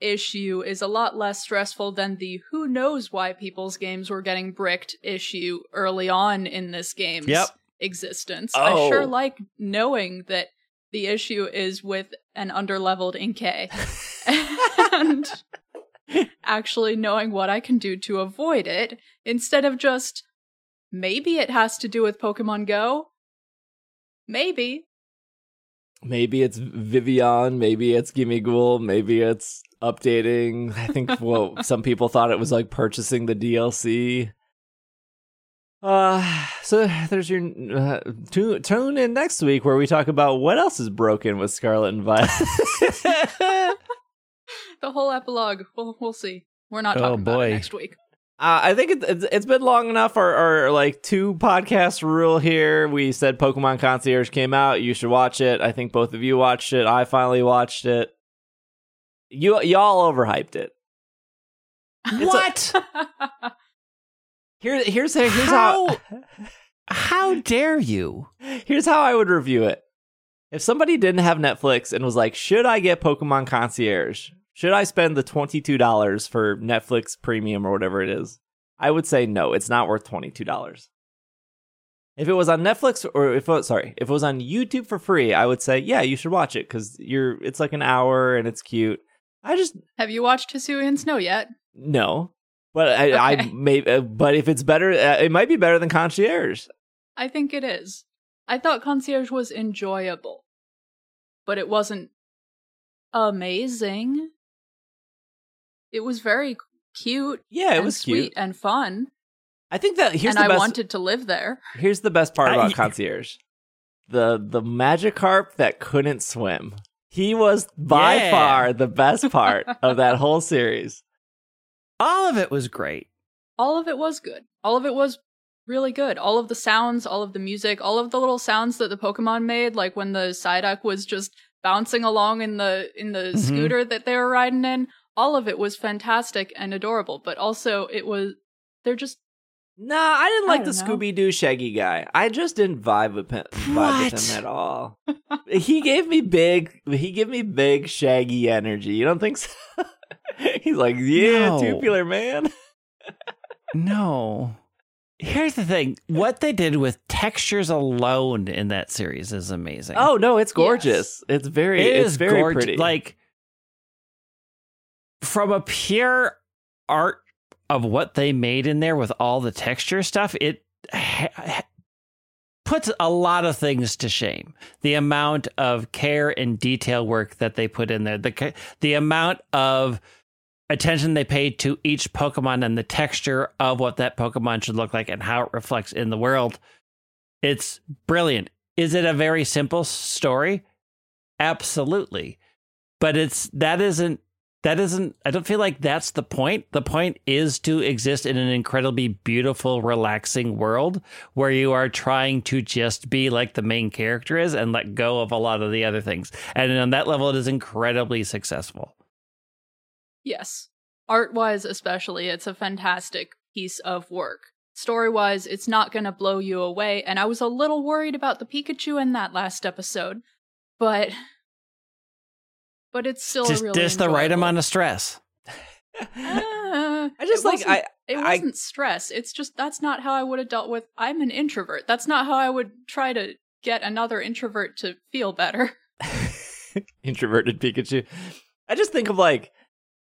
issue is a lot less stressful than the who knows why people's games were getting bricked issue early on in this game's Yep. existence. I sure Oh. like knowing that the issue is with an underleveled Inkay (laughs) and actually knowing what I can do to avoid it instead of just maybe it has to do with Pokemon Go. Maybe. maybe it's Vivillon, maybe it's Gimmighoul, maybe it's updating. I think well, (laughs) some people thought it was like purchasing the DLC. Uh, so there's your uh, tune, tune in next week where we talk about what else is broken with Scarlet and Violet. (laughs) The whole epilogue. We'll, we'll see. We're not Oh, talking about boy. it next week. Uh, I think it, it's, it's been long enough. Our, our like two podcast rule here. We said Pokemon Concierge came out. You should watch it. I think both of you watched it. I finally watched it. You y'all overhyped it. (laughs) It's a- what? (laughs) Here, here's here's how (laughs) How dare you? here's how I would review it. If somebody didn't have Netflix and was like, "Should I get Pokemon Concierge? Should I spend the twenty two dollars for Netflix Premium or whatever it is?" I would say no. It's not worth twenty two dollars. If it was on Netflix or if it was, sorry, if it was on YouTube for free, I would say yeah, you should watch it because you're it's like an hour and it's cute. I just Have you watched Hisuian Snow yet? no, but I, I may, uh, but if it's better, uh, it might be better than Concierge. I think it is. I thought Concierge was enjoyable, but it wasn't amazing. It was very cute Yeah, it and was sweet cute. and fun, I think that here's and the I best. wanted to live there. Here's the best part I- about Concierge. The the Magikarp that couldn't swim. He was by Yeah. far the best part of that whole series. All of it was great. All of it was good. All of it was really good. All of the sounds, all of the music, all of the little sounds that the Pokemon made, like when the Psyduck was just bouncing along in the in the Mhm. scooter that they were riding in. All of it was fantastic and adorable, but also it was they're just Nah, I didn't I like the. Scooby Doo Shaggy guy. I just didn't vibe with him, vibe with him at all. (laughs) he gave me big. He gave me big Shaggy energy. You don't think so? (laughs) He's like, yeah, No. tubular man. (laughs) No. Here's the thing. What they did with textures alone in that series is amazing. Oh no, it's gorgeous. It's very, it it's is very gorgeous. pretty. Like from a pure art of what they made in there with all the texture stuff, it ha- ha- puts a lot of things to shame. The amount of care and detail work that they put in there, the ca- the amount of attention they paid to each Pokemon and the texture of what that Pokemon should look like and how it reflects in the world. It's brilliant. Is it a very simple story? Absolutely. But it's that isn't that isn't I don't feel like that's the point. The point is to exist in an incredibly beautiful, relaxing world where you are trying to just be like the main character is and let go of a lot of the other things. And on that level it is incredibly successful. Yes. Art wise, especially, it's a fantastic piece of work. Story wise, it's not going to blow you away, and I was a little worried about the Pikachu in that last episode, but. But it's still just a really just the right amount of stress. Uh, I just it like wasn't- I. It wasn't stress. It's just that's not how I would have dealt with. I'm an introvert. That's not how I would try to get another introvert to feel better. (laughs) introverted Pikachu. I just think of like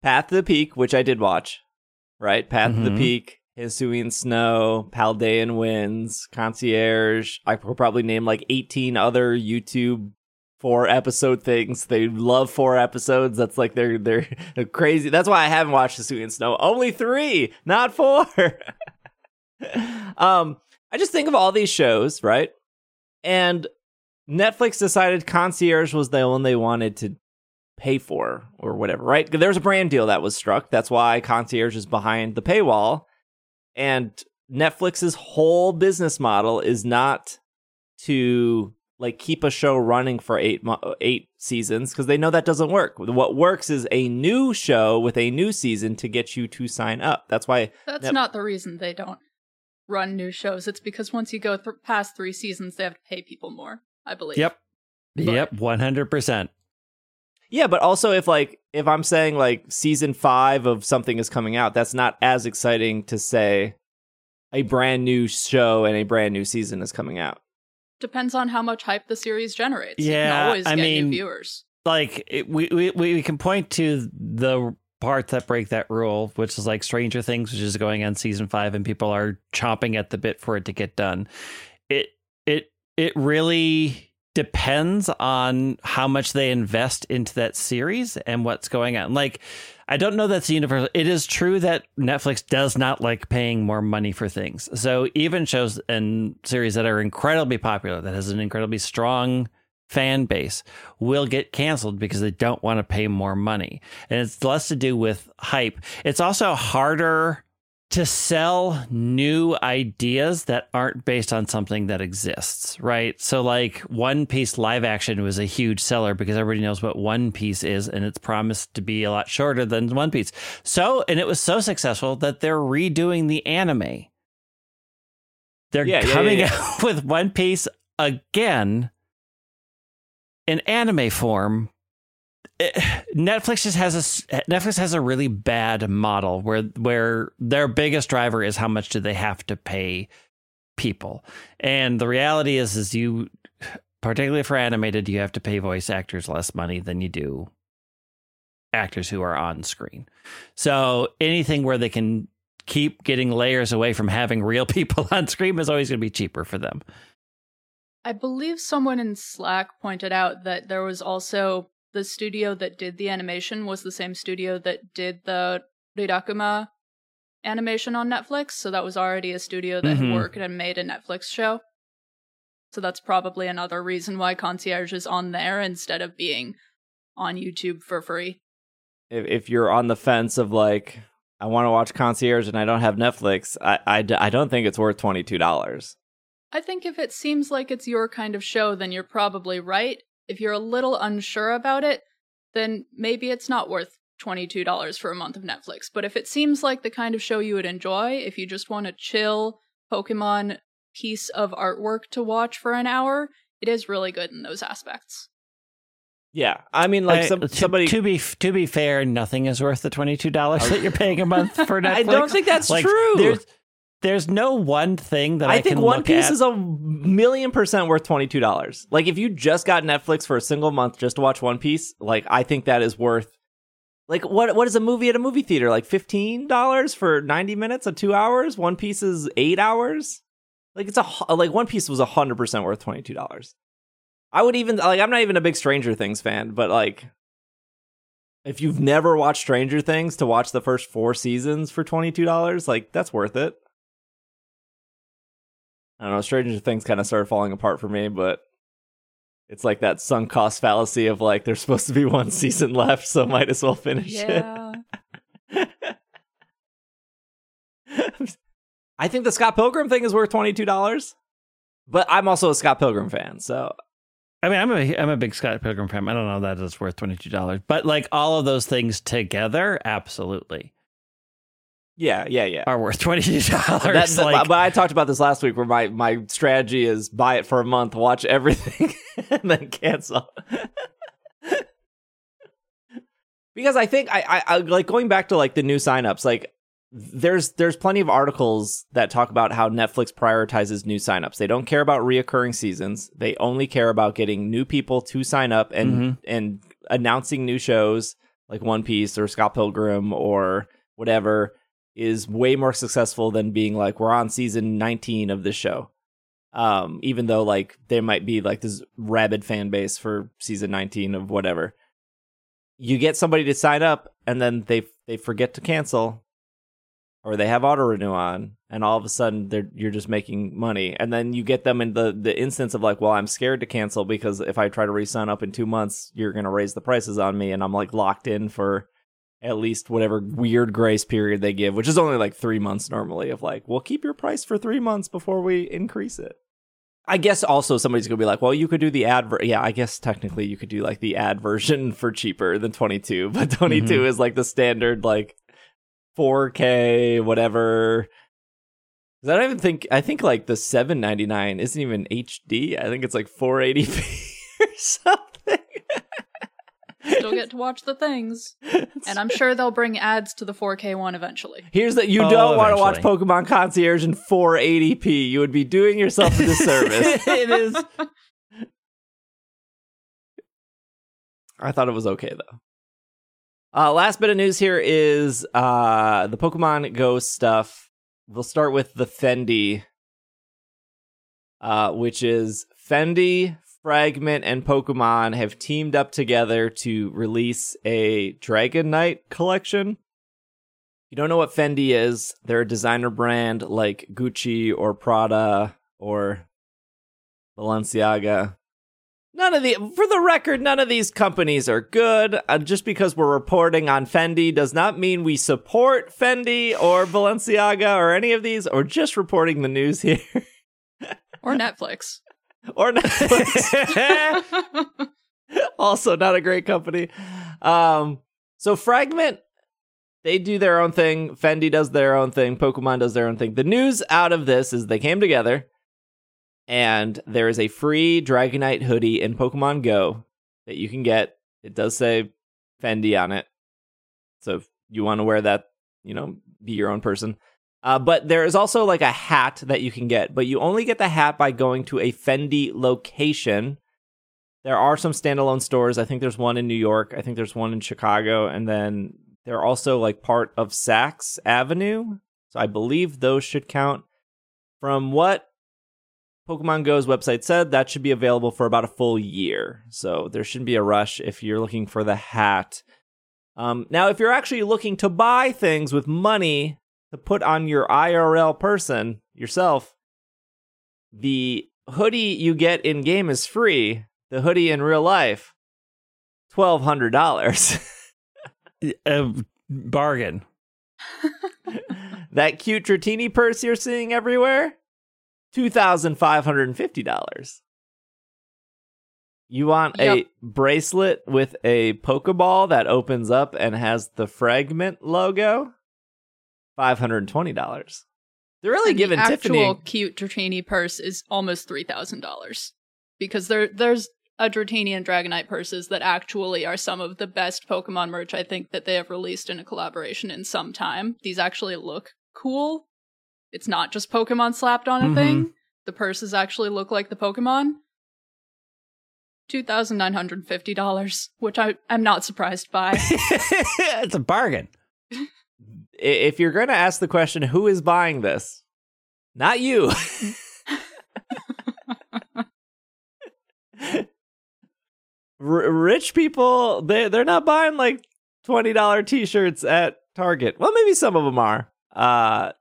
Path to the Peak, which I did watch, right? Path to Mhm. the Peak, Hisuian Snow, Paldean Winds, Concierge. I could probably name like 18 other YouTube four episode things. They love four episodes. That's like they're they're, (laughs) they're crazy. That's why I haven't watched Hisuian Snow. Only three, not four. (laughs) um, I just think of all these shows, right? And Netflix decided Concierge was the one they wanted to pay for or whatever, right? There's a brand deal that was struck. That's why Concierge is behind the paywall. And Netflix's whole business model is not to like keep a show running for eight mo- eight seasons because they know that doesn't work. What works is a new show with a new season to get you to sign up. That's why That's Yep. not the reason they don't run new shows. It's because once you go th- past three seasons, they have to pay people more. I believe. Yep. But- Yep. One hundred percent. Yeah, but also if like if I'm saying like season 5 of something is coming out, that's not as exciting to say a brand new show and a brand new season is coming out. Depends on how much hype the series generates. you Yeah, can always I get mean- new viewers. Like it, we, we we can point to the parts that break that rule, which is like Stranger Things, which is going on season five, and people are chomping at the bit for it to get done. It it it really depends on how much they invest into that series and what's going on. Like, I don't know that's universal. It is true that Netflix does not like paying more money for things. So even shows and series that are incredibly popular, that has an incredibly strong fan base, will get canceled because they don't want to pay more money. And it's less to do with hype. It's also harder to sell new ideas that aren't based on something that exists, right? So, like One Piece live action was a huge seller because everybody knows what One Piece is and it's promised to be a lot shorter than One Piece. So, and it was so successful that they're redoing the anime. They're Yeah, yeah, coming yeah, out (laughs) with One Piece again in anime form (sighs) Netflix just has a Netflix has a really bad model where where their biggest driver is how much do they have to pay people, and the reality is is you particularly for animated you have to pay voice actors less money than you do actors who are on screen. So anything where they can keep getting layers away from having real (laughs) people on screen is always going to be cheaper for them. I believe someone in Slack pointed out that there was also the studio that did the animation was the same studio that did the Rilakkuma animation on Netflix. So that was already a studio that Mhm. had worked and made a Netflix show. So that's probably another reason why Concierge is on there instead of being on YouTube for free. If if you're on the fence of like I want to watch Concierge and I don't have Netflix, I, I, I don't think it's worth $22. I think if it seems like it's your kind of show, then you're probably right. If you're a little unsure about it, then maybe it's not worth $22 for a month of Netflix. But if it seems like the kind of show you would enjoy, if you just want a chill Pokemon piece of artwork to watch for an hour, it is really good in those aspects. Yeah. I mean like I- some, to, somebody to be to be fair, nothing is worth the twenty two dollars that you're paying a month for Netflix. (laughs) I don't think that's Like, true. There's there's no one thing that I, I think One Piece at. is a million percent worth twenty two dollars. Like if you just got Netflix for a single month just to watch One Piece, like I think that is worth. Like what? What is a movie at a movie theater? Like fifteen dollars for ninety minutes of two hours. One Piece is eight hours. Like it's a like One Piece was hundred percent worth twenty two dollars. I would even like I'm not even a big Stranger Things fan, but like if you've never watched Stranger Things to watch the first four seasons for twenty two dollars, like that's worth it. I don't know. Stranger Things kind of started falling apart for me, but it's like that sunk cost fallacy of like there's supposed to be (laughs) one season left, so might as well finish Yeah. it. (laughs) I think the Scott Pilgrim thing is worth twenty two dollars, but I'm also a Scott Pilgrim fan, so I mean, I'm a I'm a big Scott Pilgrim fan. I don't know that it's worth twenty two dollars, but like all of those things together, absolutely yeah, yeah, yeah. are worth twenty (laughs) dollars. Like, but I talked about this last week, where my my strategy is buy it for a month, watch everything, (laughs) and then cancel. (laughs) because I think I, I, I like going back to like the new signups. Like there's there's plenty of articles that talk about how Netflix prioritizes new signups. They don't care about reoccurring seasons. They only care about getting new people to sign up and Mhm. and announcing new shows like One Piece or Scott Pilgrim or whatever is way more successful than being like we're on season 19 of this show. Um even though like there might be like this rabid fan base for season 19 of whatever. You get somebody to sign up and then they they forget to cancel or they have auto renew on, and all of a sudden they're you're just making money, and then you get them in the the instance of like, well, I'm scared to cancel because if I try to re-sign up in two months, you're gonna raise the prices on me, and I'm like locked in for at least whatever weird grace period they give, which is only like three months normally. Of like, well, keep your price for three months before we increase it. I guess also somebody's gonna be like, well, you could do the ad. Ver- yeah, I guess technically you could do like the ad version (laughs) for cheaper than 22, but mm-hmm. 22 is like the standard like 4K whatever. I don't even think I think like the 799 isn't even HD. I think it's like 480p (laughs) or something. Still get to watch the things. (laughs) And I'm sure they'll bring ads to the 4K one eventually. Here's that you Oh, don't want to watch. Pokemon Concierge in 480p. You would be doing yourself a disservice. (laughs) (laughs) it is. I thought it was okay though. Uh, last bit of news here is uh, the Pokemon Go stuff. We'll start with the Fendi, uh, which is Fendi, Fragment, and Pokemon have teamed up together to release a Dragonite collection. If you don't know what Fendi is, they're a designer brand like Gucci or Prada or Balenciaga. None of the, for the record, none of these companies are good. Uh, just because we're reporting on Fendi does not mean we support Fendi or Balenciaga or any of these, or just reporting the news here (laughs) Or Netflix. Or Netflix. (laughs) also, not a great company. Um, so Fragment, they do their own thing. Fendi does their own thing. Pokemon does their own thing. The news out of this is they came together and there is a free Dragonite hoodie in Pokemon Go that you can get. It does say Fendi on it. So if you want to wear that, you know, be your own person. Uh, but there is also like a hat that you can get, but you only get the hat by going to a Fendi location. There are some standalone stores. I think there's one in New York. I think there's one in Chicago. And then they're also like part of Saks Avenue. So I believe those should count. From what Pokemon Go's website said, that should be available for about a full year. So there shouldn't be a rush if you're looking for the hat. Um, now, if you're actually looking to buy things with money to put on your IRL person yourself, the hoodie you get in game is free. The hoodie in real life, twelve hundred dollars. (laughs) A bargain. (laughs) that cute Dratini purse you're seeing everywhere, two thousand five hundred and fifty dollars. You want a bracelet with a Pokeball that opens up and has the Fragment logo? Five hundred and twenty dollars. They're really And giving the actual Tiffany. cute Dratini purse is almost three thousand dollars because there there's a Dratini and Dragonite purses that actually are some of the best Pokemon merch I think that they have released in a collaboration in some time. These actually look cool. It's not just Pokemon slapped on a Mhm. thing. The purses actually look like the Pokemon. Two thousand nine hundred fifty dollars, which I I'm not surprised by. (laughs) it's a bargain. (laughs) If you're going to ask the question, who is buying this? Not you. (laughs) R- rich people, they they're not buying like twenty dollar t-shirts at Target. Well, maybe some of them are. Uh,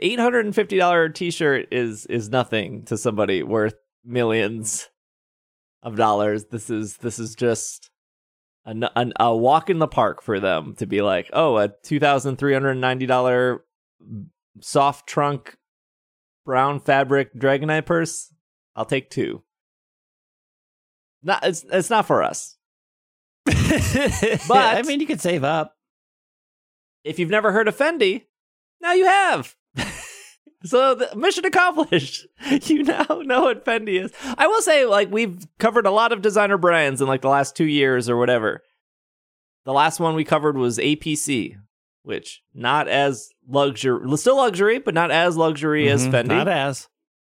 eight hundred and fifty dollar t-shirt is is nothing to somebody worth millions of dollars. This is this is just a, n- an- a walk in the park for them to be like, oh, a two thousand three hundred ninety dollar soft trunk brown fabric Dragonite purse. I'll take two. Not it's it's not for us. (laughs) but I mean, you could save up. If you've never heard of Fendi, now you have. So the mission accomplished. (laughs) You now know what Fendi is. I will say, like we've covered a lot of designer brands in like the last two years or whatever. The last one we covered was APC, which not as luxury, still luxury, but not as luxury as Mhm, Fendi. Not as.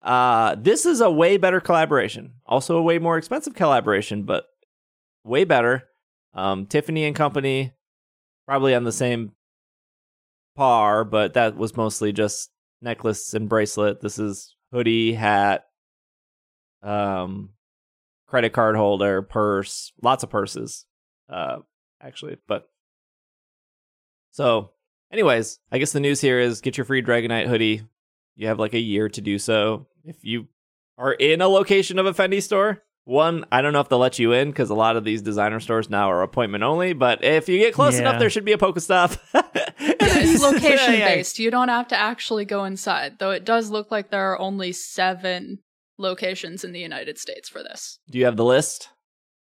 Uh, this is a way better collaboration. Also a way more expensive collaboration, but way better. Um, Tiffany and Company, probably on the same par, but that was mostly just necklace and bracelet. This is hoodie, hat, um, credit card holder, purse, lots of purses, uh, actually. But so Anyways, I guess the news here is get your free Dragonite hoodie. You have like a year to do so. If you are in a location of a Fendi store, one, I don't know if they'll let you in because a lot of these designer stores now are appointment only. But if you get close Yeah. enough, there should be a Pokestop. (laughs) It's location based. You don't have to actually go inside, though it does look like there are only seven locations in the United States for this. Do you have the list?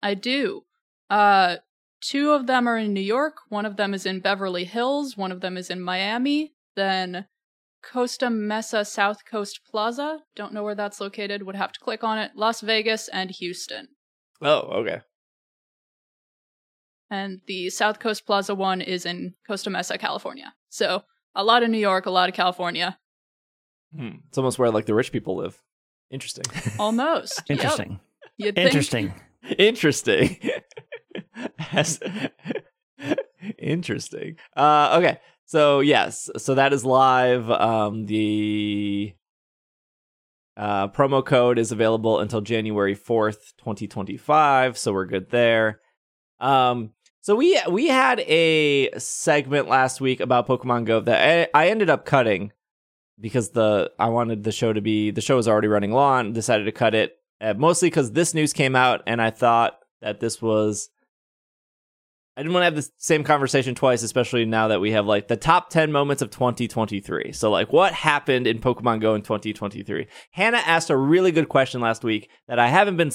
I do. Uh, two of them are in New York. One of them is in Beverly Hills. One of them is in Miami. Then Costa Mesa South Coast Plaza. Don't know where that's located. Would have to click on it. Las Vegas and Houston. Oh, okay. And the South Coast Plaza one is in Costa Mesa, California. So a lot of New York, a lot of California. Hmm. It's almost where like the rich people live. Interesting. (laughs) Almost. Yep. Interesting. You'd think- Interesting. Interesting. As- Interesting. Uh, okay. So yes, so that is live. Um, the uh, promo code is available until January fourth, twenty twenty five. So we're good there. Um, so we we had a segment last week about Pokemon Go that I, I ended up cutting because the I wanted the show to be the show was already running long. Decided to cut it uh, mostly because this news came out and I thought that this was. I didn't want to have the same conversation twice, especially now that we have like the top 10 moments of 2023. So, like, what happened in Pokemon Go in 2023? Hannah asked a really good question last week that I haven't been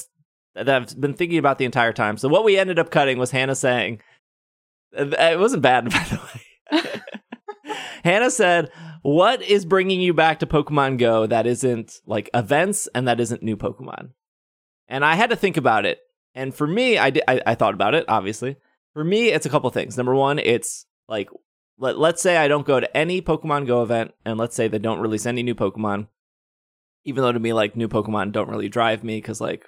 that I've been thinking about the entire time. So, what we ended up cutting was Hannah saying, uh, it wasn't bad, (laughs) by the way. (laughs) Hannah said, What is bringing you back to Pokemon Go that isn't like events and that isn't new Pokemon? And I had to think about it. And for me, I, did, I, I thought about it, obviously. For me, it's a couple things. Number one, it's like, let, let's say I don't go to any Pokemon Go event, and let's say they don't release any new Pokemon. Even though to me, like, new Pokemon don't really drive me because, like,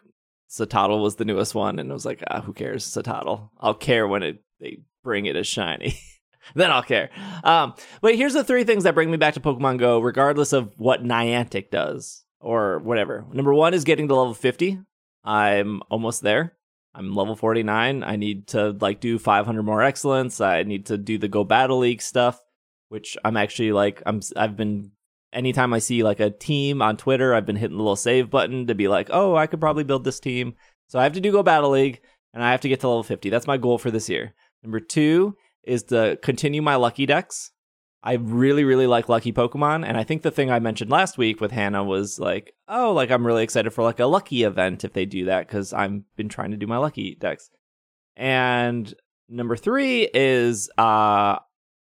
Satotl was the newest one, and it was like, ah, who cares, Satotl? I'll care when it they bring it as shiny. (laughs) then I'll care. Um, but here's the three things that bring me back to Pokemon Go, regardless of what Niantic does or whatever. Number one is getting to level 50. I'm almost there. I'm level 49. I need to like do 500 more excellence. I need to do the Go Battle League stuff, which I'm actually like I'm I've been anytime I see like a team on Twitter, I've been hitting the little save button to be like, "Oh, I could probably build this team." So I have to do Go Battle League and I have to get to level 50. That's my goal for this year. Number 2 is to continue my lucky decks. I really, really like lucky Pokemon, and I think the thing I mentioned last week with Hannah was like, oh, like I'm really excited for like a lucky event if they do that because I've been trying to do my lucky decks. And number three is uh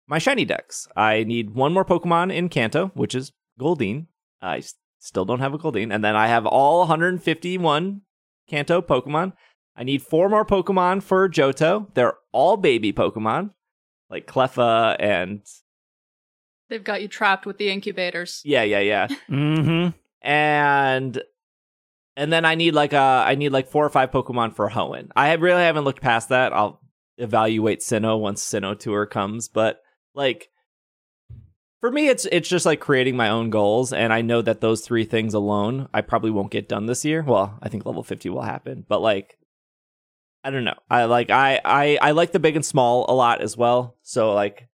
my shiny decks. I need one more Pokemon in Kanto, which is Goldeen. I s- still don't have a Goldeen, and then I have all 151 Kanto Pokemon. I need four more Pokemon for Johto. They're all baby Pokemon, like Cleffa and They've got you trapped with the incubators. yeah, yeah, yeah. (laughs) Mm-hmm. and and then I need like uh I need like four or five Pokemon for Hoenn. I really haven't looked past that. I'll evaluate Sinnoh once Sinnoh Tour comes, but like for me it's it's just like creating my own goals and I know that those three things alone I probably won't get done this year. Well, I think level 50 will happen, but like I don't know. I like I I I like the big and small a lot as well. So like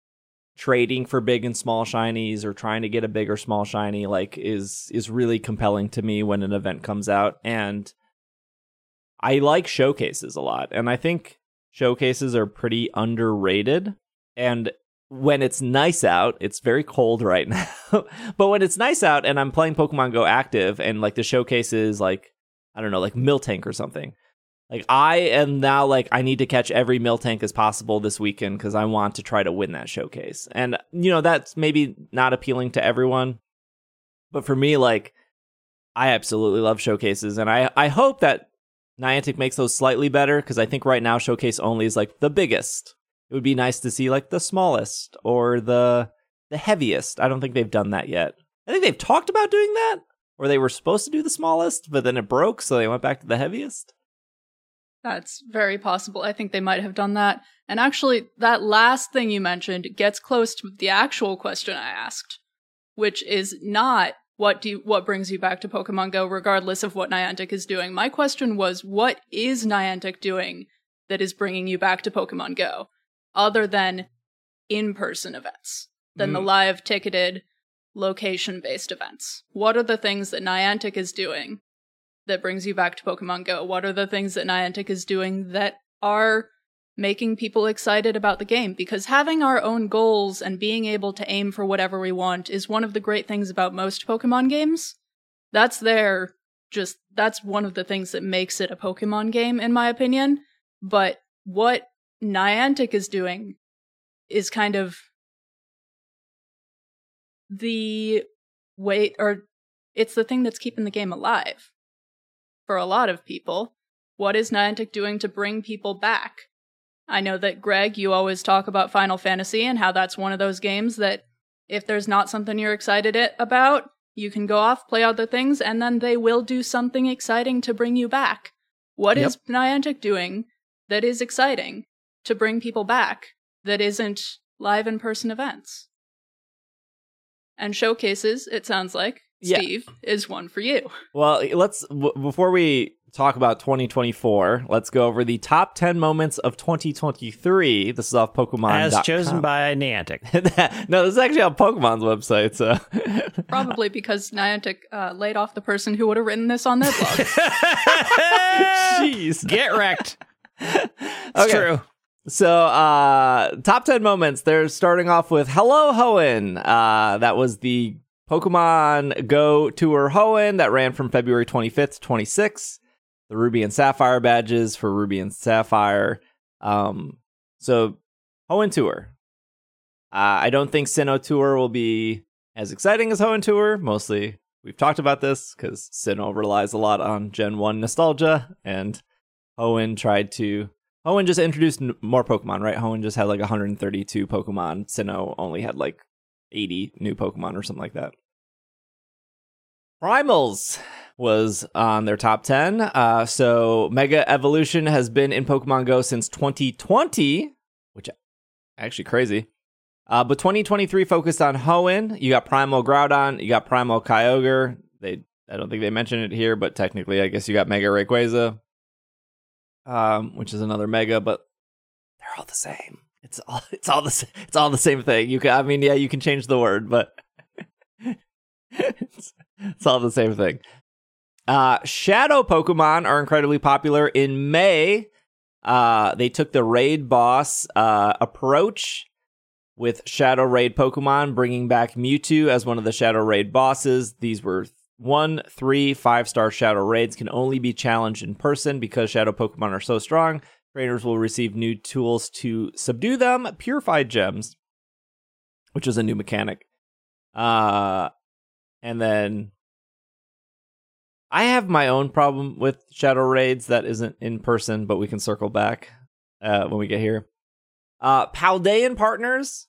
trading for big and small shinies or trying to get a big or small shiny like is is really compelling to me when an event comes out and I like showcases a lot and I think showcases are pretty underrated and when it's nice out it's very cold right (laughs) now but when it's nice out and I'm playing Pokemon Go active and like the showcase is like I don't know like Miltank or something like I am now like I need to catch every Miltank as possible this weekend because I want to try to win that showcase. And you know that's maybe not appealing to everyone, but for me, like I absolutely love showcases, and I I hope that Niantic makes those slightly better because I think right now showcase only is like the biggest. It would be nice to see like the smallest or the the heaviest. I don't think they've done that yet. I think they've talked about doing that, or they were supposed to do the smallest, but then it broke, so they went back to the heaviest. That's very possible. I think they might have done that. And actually, that last thing you mentioned gets close to the actual question I asked, which is not what do you, what brings you back to Pokemon Go, regardless of what Niantic is doing. My question was, what is Niantic doing that is bringing you back to Pokemon Go, other than in-person events? than the Mm. live ticketed location based events? What are the things that Niantic is doing that brings you back to Pokemon Go? What are the things that Niantic is doing that are making people excited about the game? Because having our own goals and being able to aim for whatever we want is one of the great things about most Pokemon games. That's there just that's one of the things that makes it a Pokemon game, in my opinion. But what Niantic is doing is kind of the way, or it's the thing that's keeping the game alive for a lot of people. What is Niantic doing to bring people back? I know that Greg, you always talk about Final Fantasy and how that's one of those games that if there's not something you're excited it- about, you can go off, play other things, and then they will do something exciting to bring you back. What Yep. is Niantic doing that is exciting to bring people back that isn't live in person events? And showcases, it sounds like, Yeah. Steve, is one for you. Well, let's w- before we talk about 2024, let's go over the top 10 moments of 2023. This is off Pokemon. As chosen by (laughs) Niantic. no, this is actually on Pokemon's website. So (laughs) Probably because Niantic uh, laid off the person who would have written this on their blog. (laughs) jeez. Get wrecked. It's Okay. true. So, uh, top 10 moments. They're starting off with Hello Hoenn. Uh, that was the Pokemon Go Tour Hoenn that ran from February 25th to 26th. The Ruby and Sapphire badges for Ruby and Sapphire. Um, so, Hoenn Tour. Uh, I don't think Sinnoh Tour will be as exciting as Hoenn Tour. Mostly, we've talked about this because Sinnoh relies a lot on Gen 1 nostalgia, and Hoenn tried to Hoenn just introduced more Pokemon, right? Hoenn just had like 132 Pokemon. Sinnoh only had like 80 new Pokemon or something like that. Primals was on their top 10. Uh, so Mega Evolution has been in Pokemon Go since 2020, which actually crazy. Uh, but 2023 focused on Hoenn. You got Primal Groudon, you got Primal Kyogre. They, I don't think they mentioned it here, but technically, I guess you got Mega Rayquaza um, which is another mega, but they're all the same. It's all (laughs) it's all the it's all the same thing. You can I mean yeah, you can change the word, but (laughs) it's, it's all the same thing. Uh, shadow Pokemon are incredibly popular. In May, uh, they took the raid boss uh, approach with Shadow Raid Pokemon, bringing back Mewtwo as one of the Shadow Raid bosses. These were one, three, five star Shadow Raids can only be challenged in person because Shadow Pokemon are so strong. Trainers will receive new tools to subdue them, purified gems, which is a new mechanic. Uh, and then I have my own problem with Shadow Raids that isn't in person, but we can circle back uh, when we get here. Uh, Paldean partners.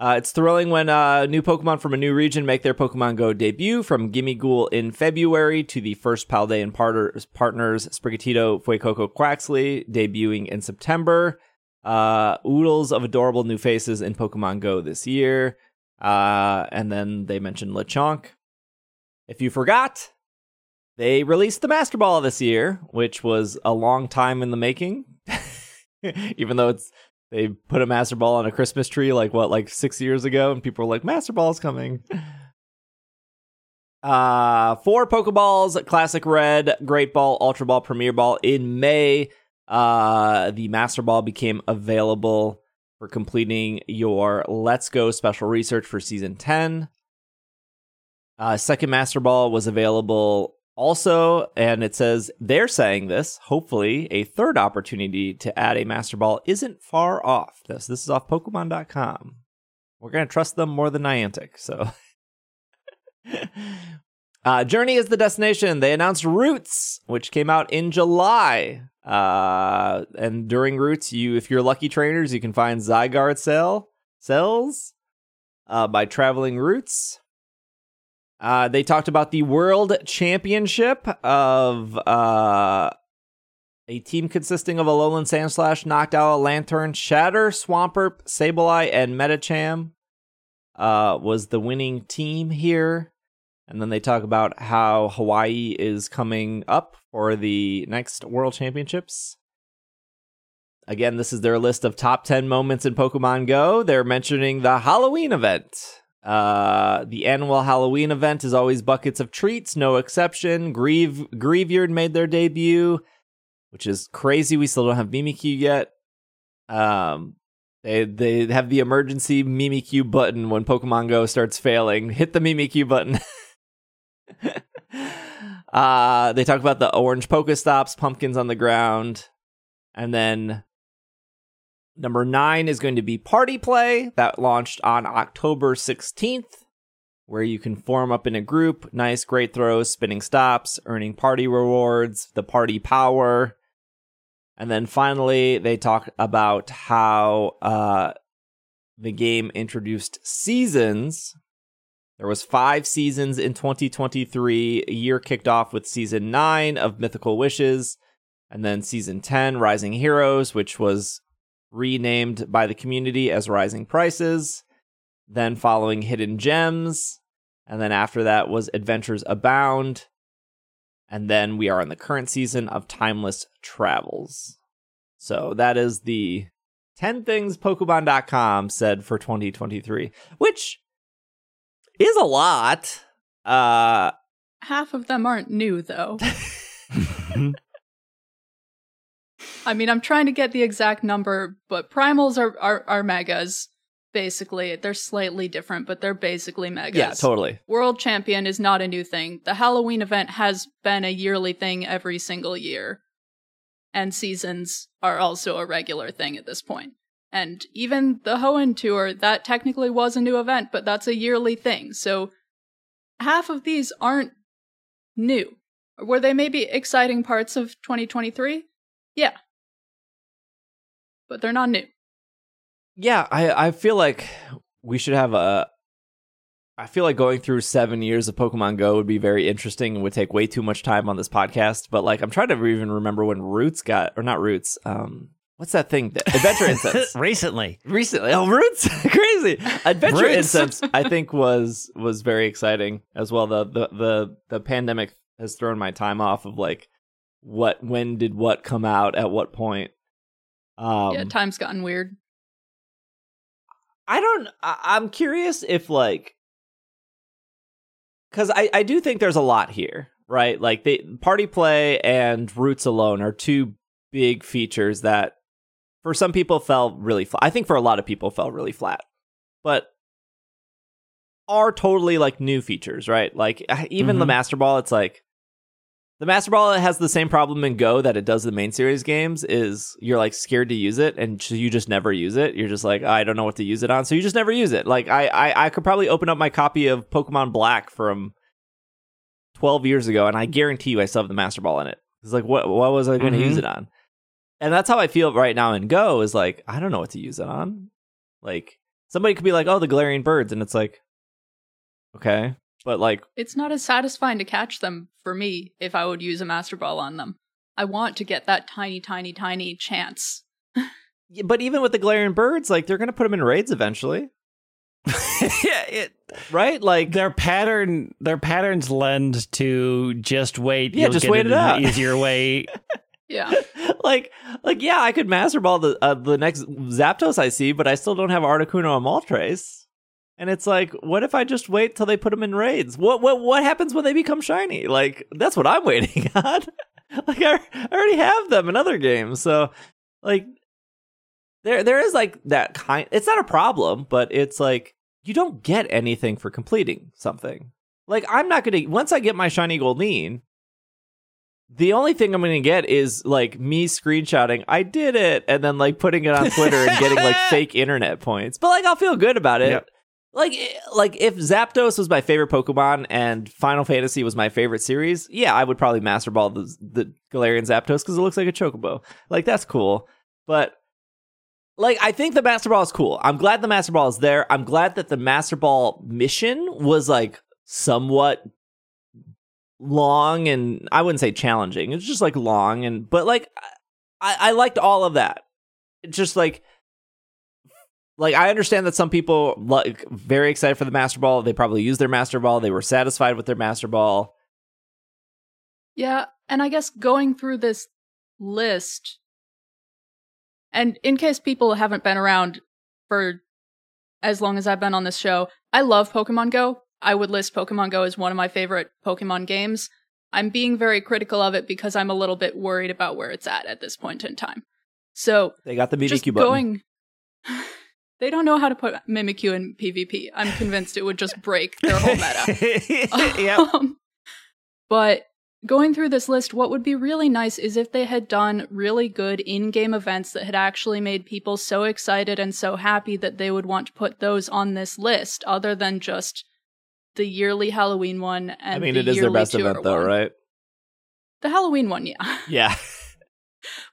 Uh, it's thrilling when uh, new Pokemon from a new region make their Pokemon Go debut. From Gimmighoul in February to the first Paldean partners, partners Sprigatito, Fuecoco, Quaxly, debuting in September. Uh, oodles of adorable new faces in Pokemon Go this year. Uh, and then they mentioned Lechonk. If you forgot, they released the Master Ball this year, which was a long time in the making. (laughs) Even though it's they put a Master Ball on a Christmas tree like what, like six years ago, and people were like, Master Ball's coming. (laughs) Uh four Pokeballs, Classic Red, Great Ball, Ultra Ball, Premier Ball in May. Uh the Master Ball became available for completing your Let's Go special research for season 10. Uh second Master Ball was available also, and it says they're saying this. Hopefully, a third opportunity to add a Master Ball isn't far off. This this is off Pokemon.com. We're gonna trust them more than Niantic. So, (laughs) uh, Journey is the destination. They announced Routes, which came out in July. Uh, and during Routes, you if you're lucky trainers, you can find Zygarde cell cells uh, by traveling Routes. Uh, they talked about the World Championship of uh, a team consisting of Alolan Sandslash, Noctowl, Lanturn, Shatter, Swampert, Sableye, and Medicham uh, was the winning team here. And then they talk about how Hawaii is coming up for the next World Championships. again, this is their list of top 10 moments in Pokemon Go. They're mentioning the Halloween event. Uh, the annual Halloween event is always buckets of treats, no exception. Grieve Greavard made their debut, which is crazy. We still don't have Mimikyu yet. Um, they they have the emergency Mimikyu button when Pokemon Go starts failing. Hit the Mimikyu button. (laughs) uh, they talk about the orange Pokestops, pumpkins on the ground, and then number nine is going to be Party Play that launched on October sixteenth, where you can form up in a group, nice, great throws, spinning stops, earning party rewards, the party power. And then finally, they talk about how uh, the game introduced seasons. There was five seasons in 2023. A year kicked off with season nine of Mythical Wishes, and then season 10, Rising Heroes, which was renamed by the community as Rising Prices. Then following Hidden Gems, and then after that was Adventures Abound. And then we are in the current season of Timeless Travels. So that is the 10 things Pokemon.com said for 2023, which is a lot. Uh, Half of them aren't new, though. (laughs) (laughs) I mean, I'm trying to get the exact number, but primals are, are, are megas, basically. They're slightly different, but they're basically megas. yeah, totally. World Champion is not a new thing. The Halloween event has been a yearly thing every single year. And seasons are also a regular thing at this point. And even the Hoenn tour, that technically was a new event, but that's a yearly thing. So half of these aren't new. Were they maybe exciting parts of 2023? Yeah. But they're not new. Yeah, I, I feel like we should have a. I feel like going through seven years of Pokemon Go would be very interesting and would take way too much time on this podcast. But like, I'm trying to even remember when Routes got, or not Routes. Um, what's that thing? that- Adventure Incense. (laughs) Recently. Recently, oh, Routes, (laughs) crazy. Adventure Routes. Incense, I think was was very exciting as well. The the the the pandemic has thrown my time off of like what when did what come out at what point. Um, yeah, time's gotten weird. I don't. I, I'm curious if like, because I I do think there's a lot here, right? Like the party play and routes alone are two big features that, for some people, fell really flat. I think for a lot of people, fell really flat, but are totally like new features, right? Like even the Mhm. Master Ball, it's like. The Master Ball has the same problem in Go that it does the main series games. Is you're like scared to use it, and you just never use it. You're just like, I don't know what to use it on, so you just never use it. Like I, I, I could probably open up my copy of Pokemon Black from 12 years ago, and I guarantee you, I still have the Master Ball in it. It's like, what, what was I going to Mhm. use it on? And that's how I feel right now in Go. Is like, I don't know what to use it on. Like somebody could be like, oh, the Galarian birds, and it's like, okay, but like It's not as satisfying to catch them for me if I would use a Master Ball on them. I want to get that tiny, tiny, tiny chance. (laughs) Yeah, but even with the Galarian birds, like they're gonna put them in raids eventually, (laughs) yeah, it, right? Like, their pattern their patterns lend to just wait. Yeah, you'll just get wait it an out. (laughs) Easier way. Yeah. like, like, yeah, I could master ball the uh, the next Zapdos I see, but I still don't have Articuno and Moltres. And it's like, what if I just wait till they put them in raids? What what what happens when they become shiny? Like, that's what I'm (laughs) waiting on. (laughs) like, I, I already have them in other games, so like, there there is like that kind. It's not a problem, but it's like you don't get anything for completing something. Like, I'm not gonna once I get my shiny Goldeen. The only thing I'm gonna get is like me screenshotting, I did it, and then like putting it on Twitter and getting like (laughs) fake internet points. But like I'll feel good about it. Yep. Like eh, like if Zapdos was my favorite Pokemon and Final Fantasy was my favorite series, yeah, I would probably Master Ball the the Galarian Zapdos because it looks like a Chocobo. Like that's cool. But like I think the Master Ball is cool. I'm glad the Master Ball is there. I'm glad that the Master Ball mission was like somewhat long and I wouldn't say challenging. It's just like long and but like I, I liked all of that. It's just like like I understand that some people like very excited for the Master Ball. They probably used their Master Ball. They were satisfied with their Master Ball. Yeah, and I guess going through this list, And in case people haven't been around for as long as I've been on this show, I love Pokemon Go. I would list Pokemon Go as one of my favorite Pokemon games. I'm being very critical of it because I'm a little bit worried about where it's at at this point in time. So They got the BBQ button. going. They don't know how to put Mimikyu in PvP. I'm convinced it would just break their whole meta. (laughs) yep. (laughs) Um, but going through this list, what would be really nice is if they had done really good in game events that had actually made people so excited and so happy that they would want to put those on this list, other than just the yearly Halloween one and I mean, the it is their best event, though, one. right? The Halloween one, yeah. Yeah. (laughs)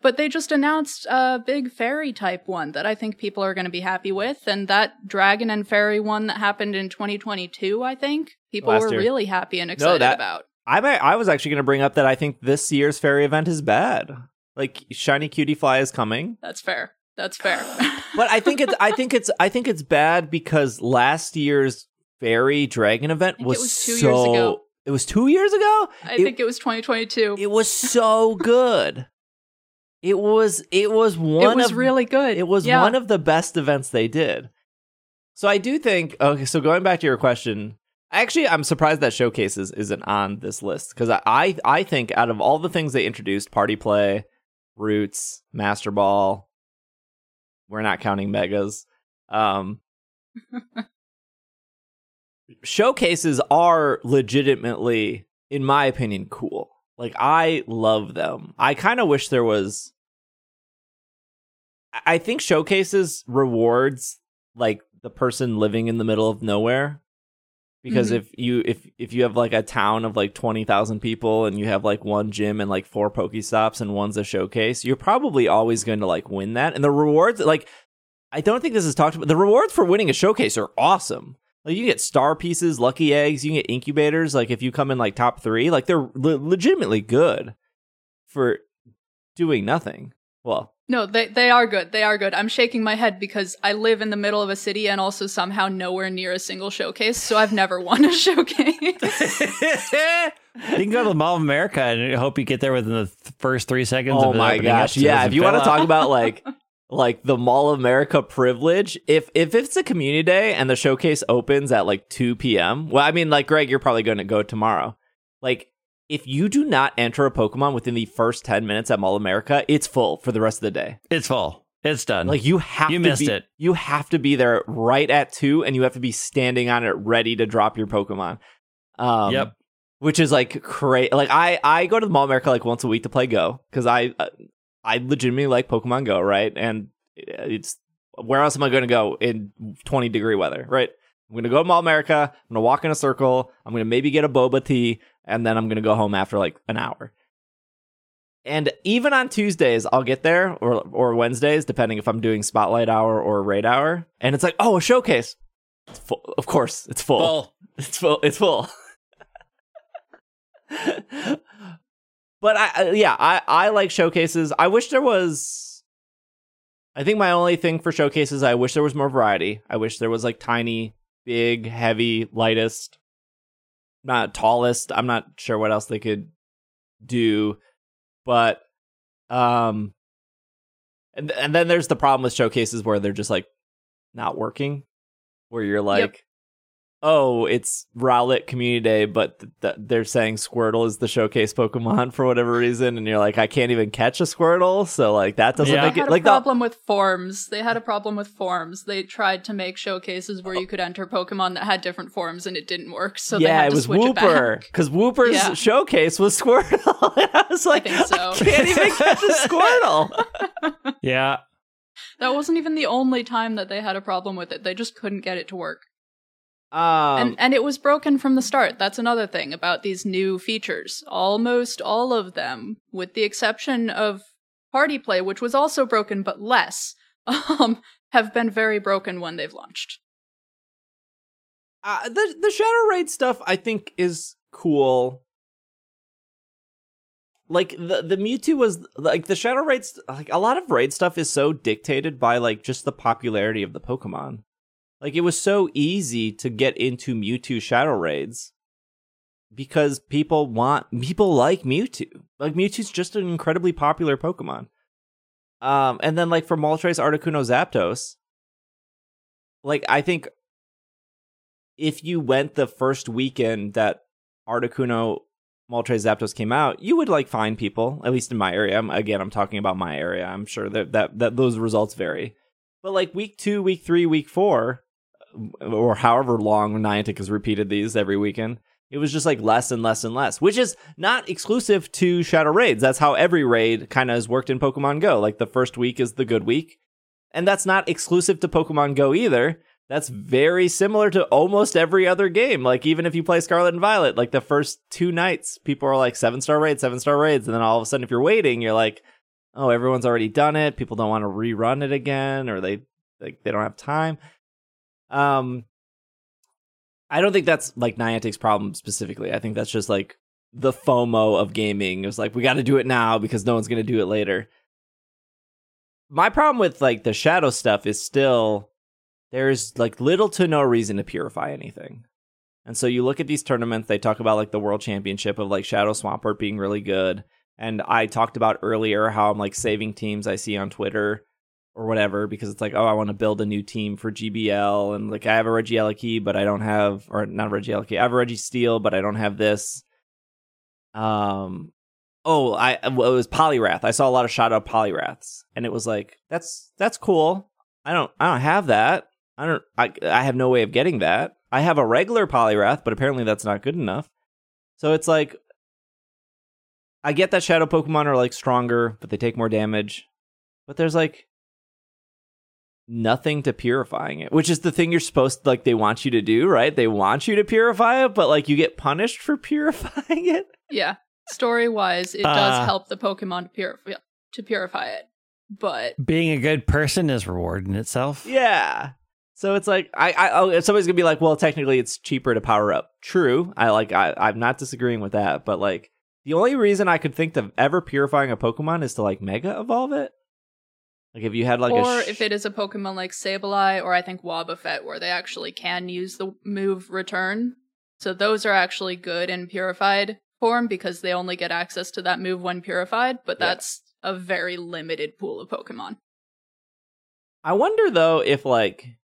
But they just announced a big fairy type one that I think people are going to be happy with. And that dragon and fairy one that happened in 2022, I think people Last were year. really happy and excited that- about. I might, I was actually going to bring up that I think this year's fairy event is bad. Like shiny Cutiefly is coming, That's fair. That's fair. (gasps) but I think it's I think it's I think it's bad because last year's fairy dragon event was, it was two so. years ago. It was two years ago. I It- think it was 2022. It was so good. (laughs) It was it was one it was of really good. it was Yeah. one of the best events they did. So I do think okay, so going back to your question, actually I'm surprised that showcases isn't on this list because I, I I think out of all the things they introduced, party play, routes, master ball, we're not counting megas. Um (laughs) showcases are legitimately in my opinion cool. Like I love them. I kind of wish there was I- think showcases rewards like the person living in the middle of nowhere. Because Mhm. if you if if you have like a town of like twenty thousand people and you have like one gym and like four Pokestops and one's a showcase, you're probably always going to like win that. And the rewards, like, I don't think this is talked about. The rewards for winning a showcase are awesome. Like you get star pieces, lucky eggs, you can get incubators. Like if you come in like top three, like they're le- legitimately good for doing nothing. Well, No, they they are good. They are good. I'm shaking my head because I live in the middle of a city and also somehow nowhere near a single showcase, so I've never (laughs) won a showcase. (laughs) You can go to the Mall of America and hope you get there within the th- first three seconds. oh of my gosh, up so it yeah. If you want to talk about (laughs) like like the Mall of America privilege, if if it's a community day and the showcase opens at like two p.m. Well, I mean, like Greg, you're probably going to go tomorrow. Like. If you do not enter a Pokemon within the first 10 minutes at Mall America, it's full for the rest of the day. it's full. It's done. Like you have You to missed be, it. You have to be there right at two, and you have to be standing on it, ready to drop your Pokemon. Um, Yep. Which is like crazy. Like I, I go to the Mall America like once a week to play Go because I, uh, I legitimately like Pokemon Go, right? And it's where else am I going to go in twenty degree weather, right? I'm going to go to Mall America. I'm going to walk in a circle. I'm going to maybe get a boba tea, and then I'm going to go home after like an hour. And even on Tuesdays, I'll get there or or Wednesdays, depending if I'm doing spotlight hour or raid hour. And it's like, oh, a showcase. It's full. Of course, it's full. full. (laughs) It's full. It's full. (laughs) but I- yeah, I I like showcases. I wish there was. I think my only thing for showcases, I wish there was more variety. I wish there was like tiny, big, heavy, lightest, not tallest. I'm not sure what else they could do, but um, and and then there's the problem with showcases where they're just like not working, where you're like, oh, it's Rowlet Community Day, but th- th- they're saying Squirtle is the showcase Pokemon (laughs) for whatever reason, and you're like, I can't even catch a Squirtle, so like that doesn't Yeah. make They it had a like the problem with forms. They had a problem with forms. They tried to make showcases where you could enter Pokemon that had different forms, and it didn't work. So they yeah, had it to was switch Wooper because Wooper's Yeah. showcase was Squirtle. (laughs) and I was like, think so. I can't even catch a Squirtle. (laughs) Yeah. That wasn't even the only time that they had a problem with it. They just couldn't get it to work. Um, and and it was broken from the start. That's another thing about these new features. Almost all of them, with the exception of party play, which was also broken but less, (laughs) um, have been very broken when they've launched. uh, the the Shadow Raid stuff I think is cool. Like the the Mewtwo was like the Shadow Raids like a lot of raid stuff is so dictated by like just the popularity of the Pokemon. Like it was so easy to get into Mewtwo Shadow Raids because people want people like Mewtwo. Like Mewtwo's just an incredibly popular Pokemon. Um, and then like for Moltres, Articuno, Zapdos, like I think if you went the first weekend that Articuno, Moltres, Zapdos came out, you would like find people. At least in my area. I'm, again, I'm talking about my area. I'm sure that that that those results vary. But like week two, week three, week four, or however long Niantic has repeated these every weekend, it was just like less and less and less, which is not exclusive to Shadow Raids. That's how every raid kind of has worked in Pokemon Go. Like the first week is the good week. And that's not exclusive to Pokemon Go either. That's very similar to almost every other game. Like even if you play Scarlet and Violet, like the first two nights, people are like seven star raids, seven star raids, and then all of a sudden, if you're waiting, you're like, oh, everyone's already done it. People don't want to rerun it again, or they like they don't have time. Um, I don't think that's like Niantic's problem specifically. I think that's just like the FOMO of gaming. It was like we got to do it now because no one's going to do it later. My problem with like the shadow stuff is still there's like little to no reason to purify anything. And so you look at these tournaments, they talk about like the world championship of like Shadow Swampert being really good. And I talked about earlier how I'm like saving teams I see on Twitter or whatever because it's like oh I want to build a new team for GBL and like I have a Reggie Regieleki but I don't have or not a Regieleki I have a Registeel but I don't have this. Um, oh I well, it was Poliwrath. I saw a lot of shout out Poliwraths and it was like that's that's cool. I don't I don't have that. I don't I I have no way of getting that. I have a regular Poliwrath but apparently that's not good enough. So it's like I get that shadow Pokemon are like stronger, but they take more damage. But there's like nothing to purifying it, which is the thing you're supposed to, like they want you to do, right? They want you to purify it, but like you get punished for (laughs) purifying it. Yeah. Story wise, it Uh. does help the Pokemon to purify to purify it. But Being a good person is reward in itself. Yeah. So it's like I, I oh, somebody's gonna be like, well, technically it's cheaper to power up. True. I like I, I'm not disagreeing with that, but like the only reason I could think of ever purifying a Pokemon is to like mega evolve it. Like if you had like or a sh- if it is a Pokemon like Sableye or I think Wobbuffet where they actually can use the move return. So those are actually good in purified form because they only get access to that move when purified, but Yeah. that's a very limited pool of Pokemon. I wonder though if like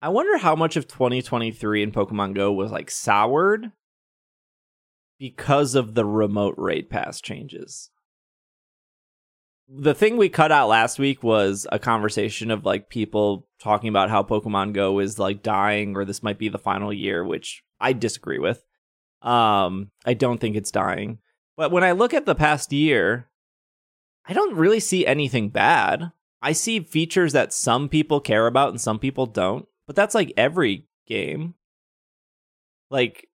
I wonder how much of 2023 in Pokemon Go was like soured because of the remote raid pass changes. The thing we cut out last week was a conversation of like people talking about how Pokemon Go is like dying or this might be the final year, which I disagree with. Um I don't think it's dying. But when I look at the past year, I don't really see anything bad. I see features that some people care about and some people don't, but that's like every game. Like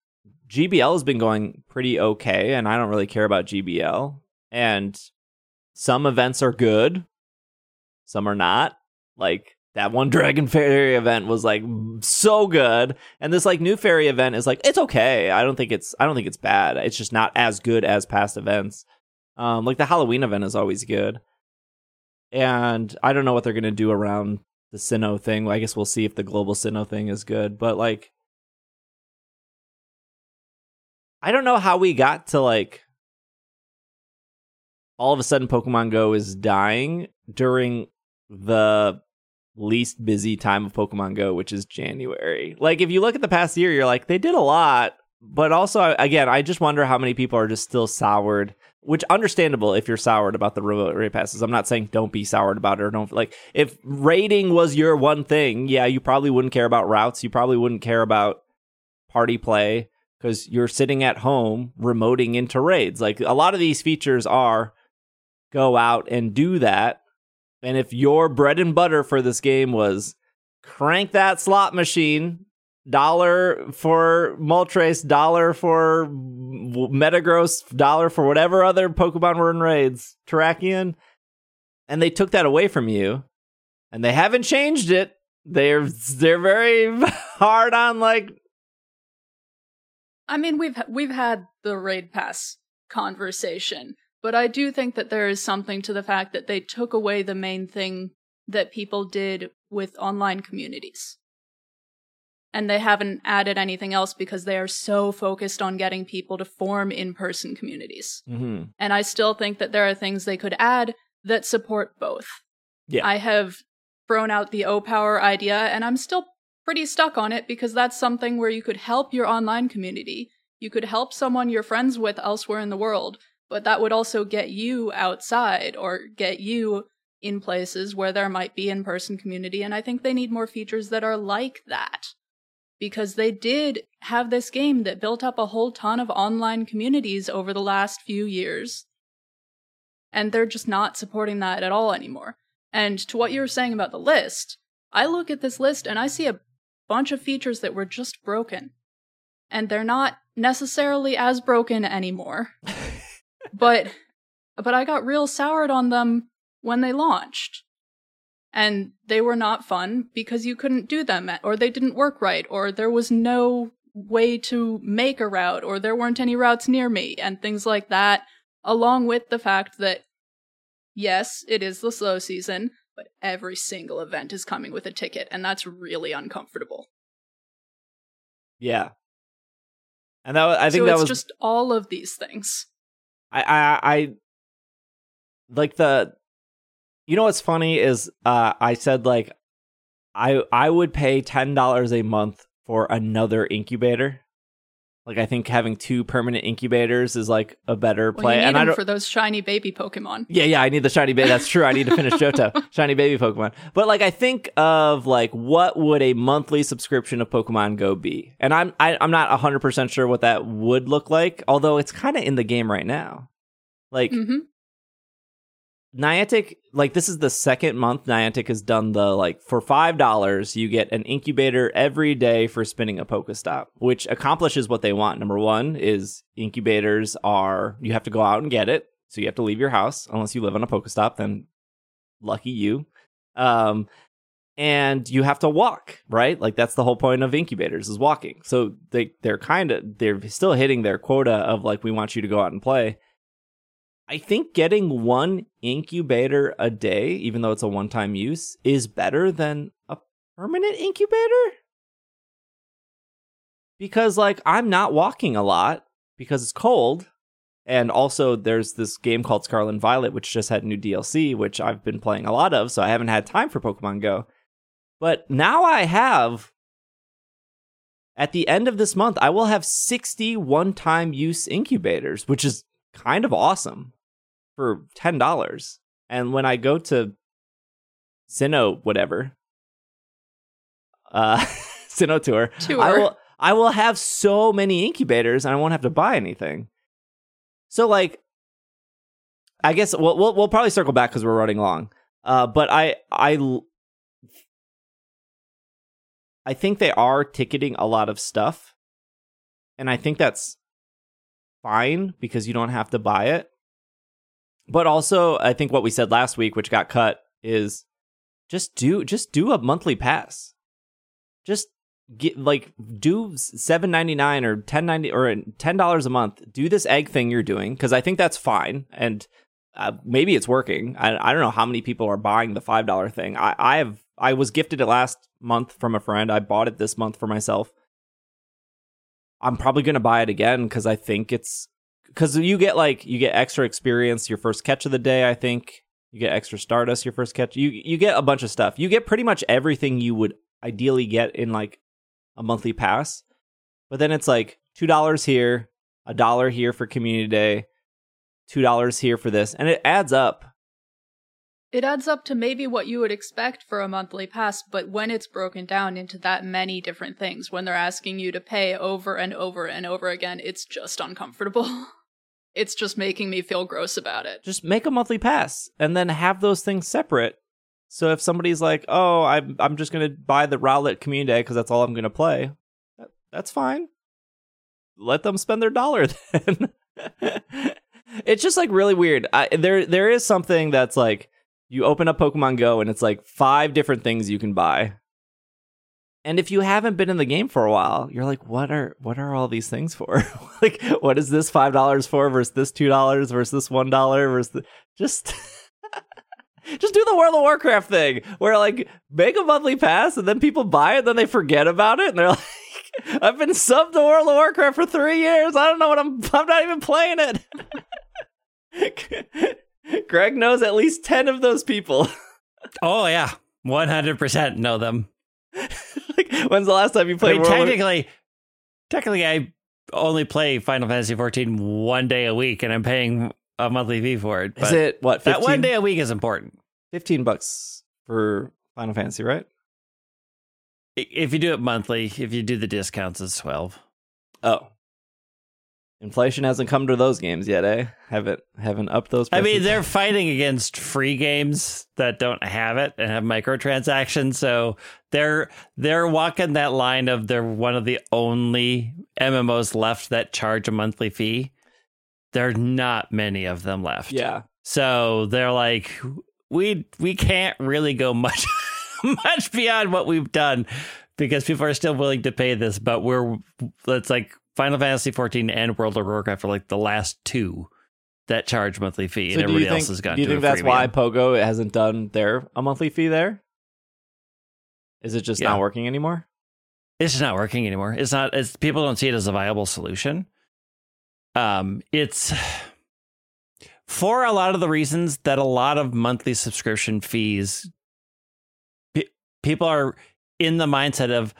GBL has been going pretty okay, and I don't really care about GBL. And some events are good, some are not. Like that one (laughs) Dragon Fairy event was like so good, and this like new fairy event is like it's okay. I don't think it's I don't think it's bad. It's just not as good as past events. Um, like the Halloween event is always good and I don't know what they're gonna do around the Sinnoh thing. I guess we'll see if the global Sinnoh thing is good. But like, I don't know how we got to like all of a sudden Pokemon Go is dying during the least busy time of Pokemon Go, which is January. Like, if you look at the past year, you're like, they did a lot. But also, again, I just wonder how many people are just still soured which understandable if you're soured about the remote raid passes. I'm not saying don't be soured about it or don't like if raiding was your one thing, yeah, you probably wouldn't care about routes. You probably wouldn't care about party play because you're sitting at home remoting into raids. Like a lot of these features are go out and do that. And if your bread and butter for this game was crank that slot machine dollar for Moltres, dollar for Metagross, dollar for whatever other Pokemon were in raids, Terrakion, and they took that away from you, and they haven't changed it. They're they're very (laughs) hard on like I mean, we've we've had the raid pass conversation, but I do think that there is something to the fact that they took away the main thing that people did with online communities. And they haven't added anything else because they are so focused on getting people to form in-person communities. mm-hmm. And I still think that there are things they could add that support both. Yeah. I have thrown out the O Power idea, and I'm still pretty stuck on it because that's something where you could help your online community. You could help someone you're friends with elsewhere in the world, but that would also get you outside or get you in places where there might be in person community. And I think they need more features that are like that. Because they did have this game that built up a whole ton of online communities over the last few years. And they're just not supporting that at all anymore. And to what you were saying about the list, I look at this list and I see a bunch of features that were just broken. And they're not necessarily as broken anymore. (laughs) but but I got real soured on them when they launched. And they were not fun because you couldn't do them, or they didn't work right, or there was no way to make a route, or there weren't any routes near me, and things like that, along with the fact that, yes, it is the slow season, but every single event is coming with a ticket, and that's really uncomfortable. Yeah. And that was, I think so that was just all of these things. I, I I like the you know what's funny is uh I said like I I would pay ten dollars a month for another incubator. Like I think having two permanent incubators is like a better Well, play. need and I don't for those shiny baby Pokemon. yeah, yeah, I need the shiny baby. That's true. I need to finish Johto, (laughs) shiny baby Pokemon. But like, I think of like, what would a monthly subscription of Pokemon Go be? And I'm I, I'm not hundred percent sure what that would look like. Although it's kind of in the game right now. Like hmm Niantic, like this is the second month Niantic has done the like for five dollars you get an incubator every day for spinning a Pokestop, which accomplishes what they want. Number one is incubators are you have to go out and get it, so you have to leave your house unless you live on a Pokestop. Then lucky you. Um, and you have to walk, right? Like that's the whole point of incubators is walking. So they they're kind of they're still hitting their quota of like we want you to go out and play. I think getting one incubator a day, even though it's a one time use, is better than a permanent incubator. Because, like, I'm not walking a lot because it's cold. And also, there's this game called Scarlet and Violet, which just had new DLC, which I've been playing a lot of. So I haven't had time for Pokemon Go. But now I have. At the end of this month, I will have 60 one time use incubators, which is kind of awesome for ten dollars. And when I go to Sinnoh whatever, uh, (laughs) Sinnoh tour, Tour. I will I will have so many incubators, and I won't have to buy anything. So like, I guess we'll we'll, we'll probably circle back because we're running long. Uh, but I I I think they are ticketing a lot of stuff, and I think that's fine because you don't have to buy it. But also, I think what we said last week, which got cut, is just do just do a monthly pass. Just get like do seven ninety nine or ten ninety or ten dollars a month. Do this egg thing you're doing because I think that's fine and uh, maybe it's working. I I don't know how many people are buying the five dollar thing. I I have I was gifted it last month from a friend. I bought it this month for myself. I'm probably gonna buy it again because I think it's because you get like you get extra experience your first catch of the day. I think you get extra Stardust your first catch. You you get a bunch of stuff. You get pretty much everything you would ideally get in like a monthly pass. But then it's like two dollars here, a dollar here for community day, two dollars here for this, and it adds up. It adds up to maybe what you would expect for a monthly pass, but when it's broken down into that many different things, when they're asking you to pay over and over and over again, it's just uncomfortable. (laughs) it's just making me feel gross about it. Just make a monthly pass and then have those things separate. So if somebody's like, "Oh, I'm I'm just gonna buy the Rowlet Community Day because that's all I'm gonna play," that, that's fine. Let them spend their dollar (laughs) then. it's just like really weird. I, there there is something that's like you open up Pokemon Go and it's like five different things you can buy. And if you haven't been in the game for a while, you're like, what are what are all these things for? (laughs) like, what is this five dollars for versus this two dollars versus this one dollar versus the, just (laughs) just do the World of Warcraft thing where like make a monthly pass and then people buy it, then they forget about it, and they're (laughs) like, I've been subbed to World of Warcraft for three years. I don't know what I'm I'm not even playing it. Greg knows at least 10 of those people. Oh yeah, one hundred percent know them. (laughs) like, when's the last time you I played mean, World of- technically, technically, I only play Final Fantasy fourteen one day a week, and I'm paying a monthly fee for it. Is it what? 15? that one day a week is important. 15 bucks for Final Fantasy, right? If you do it monthly, if you do the discounts, it's twelve. Oh. Inflation hasn't come to those games yet, eh? Haven't haven't upped those I mean, they're fighting against free games that don't have it and have microtransactions. So they're they're walking that line of they're one of the only MMOs left that charge a monthly fee. There are not many of them left. Yeah. So they're like, we we can't really go much (laughs) much beyond what we've done because people are still willing to pay this, but we're it's like Final Fantasy 14 and World of Warcraft are like the last two that charge monthly fee, So and everybody think, else has gone do you think that's why. Pogo hasn't done their a monthly fee there? Is it just Yeah. not working anymore? it's just not working anymore. It's not. It's people don't see it as a viable solution. Um, it's (sighs) for a lot of the reasons that a lot of monthly subscription fees. pe- People are in the mindset of,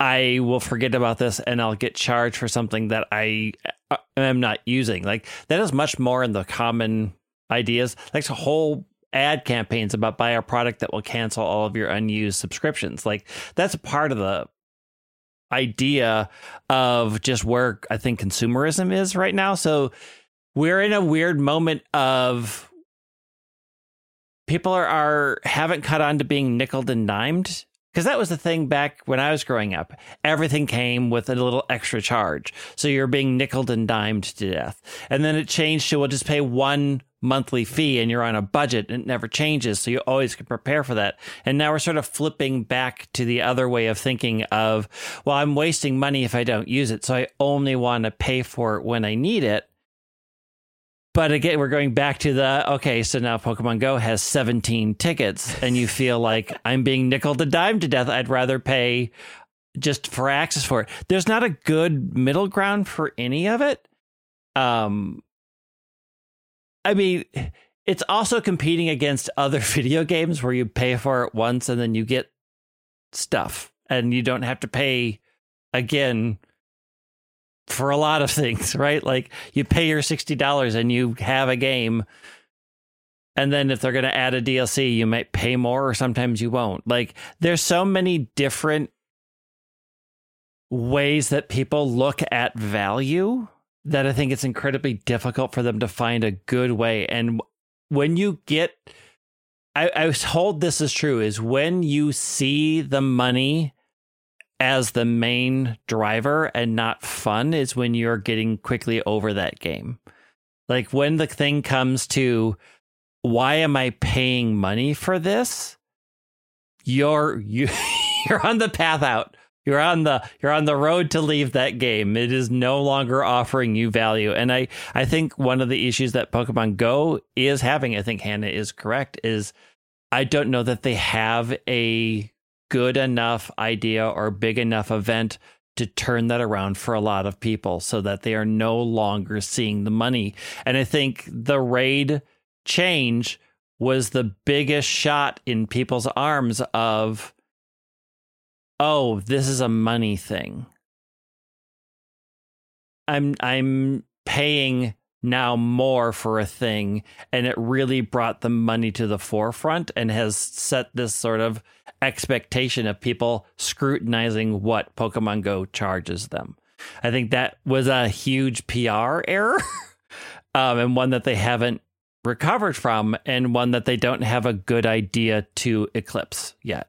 I will forget about this and I'll get charged for something that I uh, am not using. Like that is much more in the common ideas. Like a whole ad campaigns about buy a product that will cancel all of your unused subscriptions. Like that's a part of the idea of just where I think consumerism is right now. So we're in a weird moment of people are, are haven't caught on to being nickel and dimed because that was the thing back when I was growing up. Everything came with a little extra charge. So you're being nickel and dimed to death. And then it changed to we'll just pay one monthly fee and you're on a budget and it never changes. So you always can prepare for that. And now we're sort of flipping back to the other way of thinking of, well, I'm wasting money if I don't use it. So I only want to pay for it when I need it. But again, we're going back to the okay, so now Pokemon Go has 17 tickets, and you feel (laughs) like I'm being nickel to dime to death. I'd rather pay just for access for it. There's not a good middle ground for any of it. Um, I mean, it's also competing against other (laughs) video games where you pay for it once and then you get stuff, and you don't have to pay again for a lot of (laughs) things, right? Like you pay your $60 and you have a game. And then if they're going to add a DLC, you might pay more or sometimes you won't. Like there's so many different ways that people look at value that I think it's incredibly difficult for them to find a good way. And when you get, I, I was told this is true, is when you see the money as the main driver and not fun is when you're getting quickly over that game. Like when the thing comes to why am I paying money for this? You're you (laughs) you're on the path out. You're on the you're on the road to leave that game. It is no longer offering you value. And I I think one of the issues that Pokemon Go is having, I think Hannah is correct, is I don't know that they have a good enough idea or big enough event to turn that around for a lot of people so that they are no longer seeing the money. And I think the raid change was the biggest shot in people's arms of oh, this is a money thing. I'm I'm paying now more for a thing and it really brought the money to the forefront and has set this sort of expectation of people scrutinizing what Pokemon Go charges them. I think that was a huge PR error (laughs) um, and one that they haven't recovered from and one that they don't have a good idea to eclipse yet.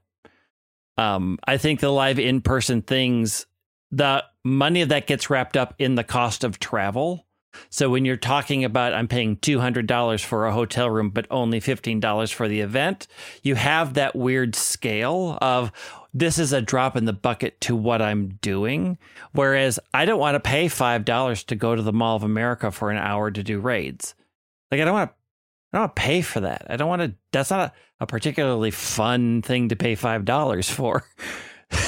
Um, I think the live in person things, the money that gets wrapped up in the cost of travel. So when you're talking about I'm paying $200 for a hotel room but only $15 for the event, you have that weird scale of this is a drop in the bucket to what I'm doing whereas I don't want to pay $5 to go to the Mall of America for an hour to do raids. Like I don't want to I don't want to pay for that. I don't want to that's not a, a particularly fun thing to pay $5 for.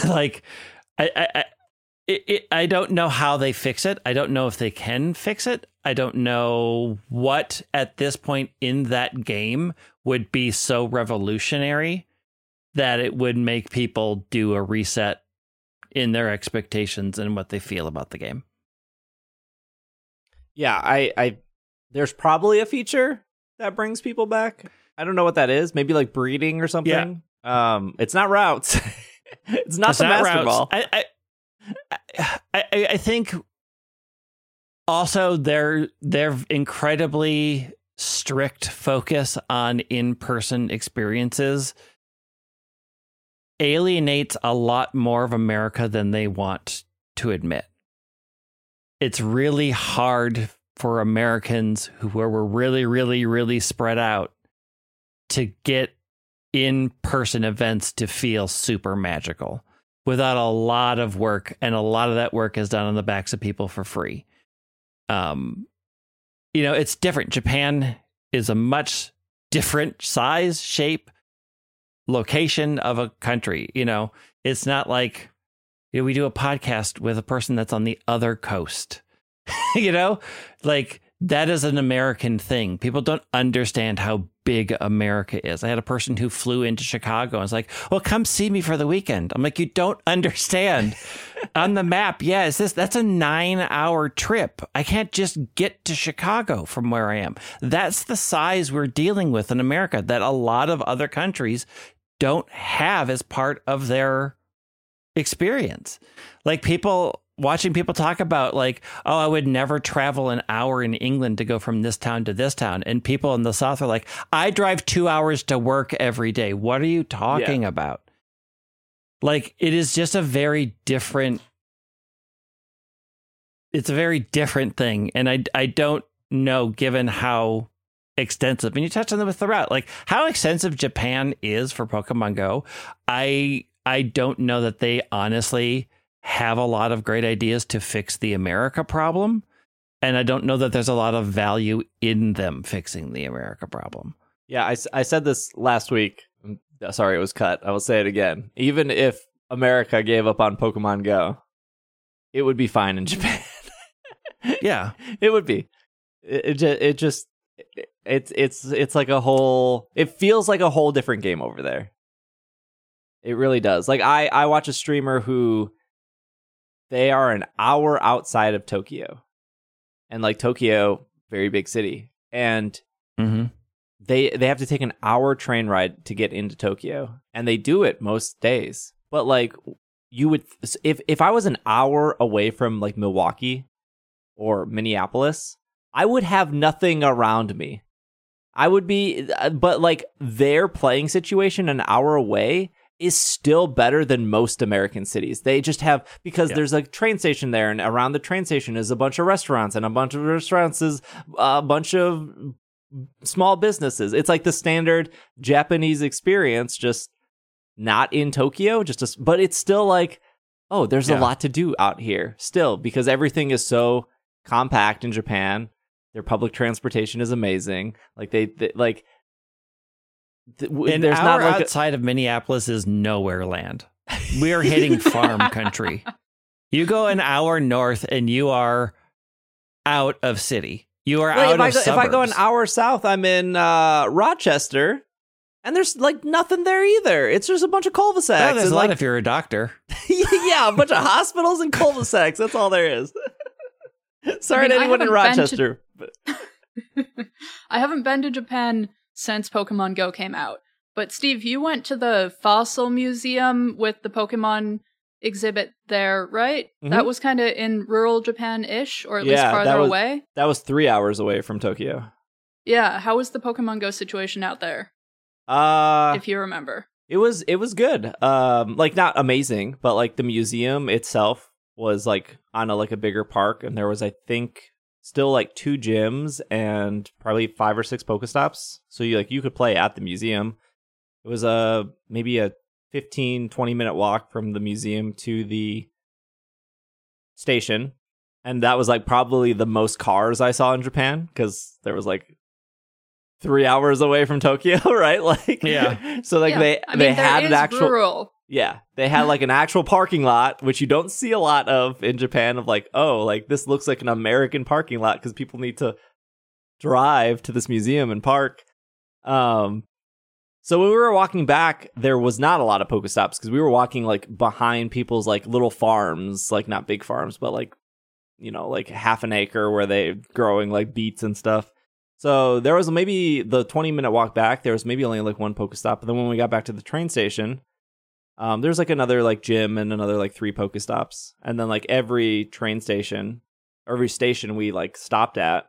(laughs) like I, I it, it, I don't know how they fix it. I don't know if they can fix it. I don't know what at this point in that game would be so revolutionary that it would make people do a reset in their expectations and what they feel about the game. Yeah, I, I there's probably a feature that brings people back. I don't know what that is. Maybe like breeding or something. Yeah. Um, it's not routes. (laughs) it's not It's the not master routes. ball. I, I, I, I- think also their their incredibly strict focus on in-person experiences alienates a lot more of America than they want to admit. It's really hard for Americans who were really, really, really spread out to get in person events to feel super magical without a lot of work. And a lot of that work is done on the backs of people for free. Um, you know, it's different. Japan is a much different size, shape, location of a country. You know, it's not like you know, we do a podcast with a person that's on the other coast. (laughs) you know, like that is an American thing. People don't understand how big America is. I had a person who flew into Chicago and was like, "Well, come see me for the weekend." I'm like, "You don't (laughs) understand." On the map, yeah, is this that's a 9-hour trip. I can't just get to Chicago from where I am. That's the size we're dealing with in America that a lot of other countries don't have as part of their experience. Like people watching people talk about like, oh, I would never travel an hour in England to go from this town to this town. And people in the South are like, I drive two hours to work every day. What are you talking about? Like it is just a very different it's a very different thing. And I I don't know given how extensive and you touched on them with the route like how extensive japan is for pokemon go i i don't know that they honestly have a lot of great ideas to fix the america problem and i don't know that there's a lot of value in them fixing the america problem Yeah, I said this last week. Mm, Sorry, it was cut. I will say it again. Even if America gave up on Pokemon Go, it would be fine in (laughs) Japan. yeah (laughs) it would be. It it, it just it, it's it's it's like a whole. It feels like a whole different game over there. It really does. Like I I watch a streamer who they are an hour outside of Tokyo, and like Tokyo, very big city, and mm-hmm. they they have to take an hour train ride to get into Tokyo, and they do it most days. But like you would, if if I was an hour away from like Milwaukee or Minneapolis, I would have nothing around me. I would be, uh, but like their playing situation an hour away is still better than most American cities. They just have because Yeah. there's a train station there, and around the train station is a bunch of restaurants, and a bunch of restaurants is a bunch of small businesses. It's like the standard Japanese experience, just not in Tokyo. Just a, but it's still like, oh, there's a lot to do out here still because everything is so compact in Japan. Their public transportation is amazing. Like they, they like. Th- w- an there's hour not like a- outside of minneapolis is nowhere land we are hitting farm (laughs) country you go an hour north and you are out of city you are Wait, out if, I of go, if I go an hour south, I'm in uh, Rochester, and there's like nothing there either. It's just a bunch of cul-de-sacs. Oh, there's and, a lot like, if you're a doctor. (laughs) (laughs) yeah, a bunch of hospitals and cul-de-sacs. That's all there is. Sorry I mean, to anyone in haven't to- Rochester. I haven't been to Japan since Pokemon Go came out. But Steve, you went to the fossil museum with the Pokemon exhibit there, right? Mhm. That was kind of in rural Japan-ish, or at Yeah, least that farther was- away. that was three hours away from Tokyo. Yeah, how was the Pokemon Go situation out there, Uh, if you remember? it was it was good. Um, like not amazing, but like the museum itself was like on a like a bigger park, and there was I think still like two gyms and probably five or six Pokestops. So you like you could play at the museum. It was a maybe a 15 20 minute walk from the museum to the station and that was like probably the most cars i saw in japan because there was like three hours away from tokyo (laughs) right like Yeah. so like Yeah, they I mean, they there had is an actual rural. Yeah, they had like an actual parking lot, which you don't see a lot of in Japan. Of like, oh, like this looks like an American parking lot because people need to drive to this museum and park. Um, so when we were walking back, there was not a lot of Pokestops because we were walking like behind people's like little farms, like not big farms, but like you know, like half an acre where they growing like beets and stuff. So there was maybe the 20 minute walk back. There was maybe only like one Pokestop. But then when we got back to the train station, um, there's like another like gym and another like three Pokestops. And then like every train station, every station we like stopped at,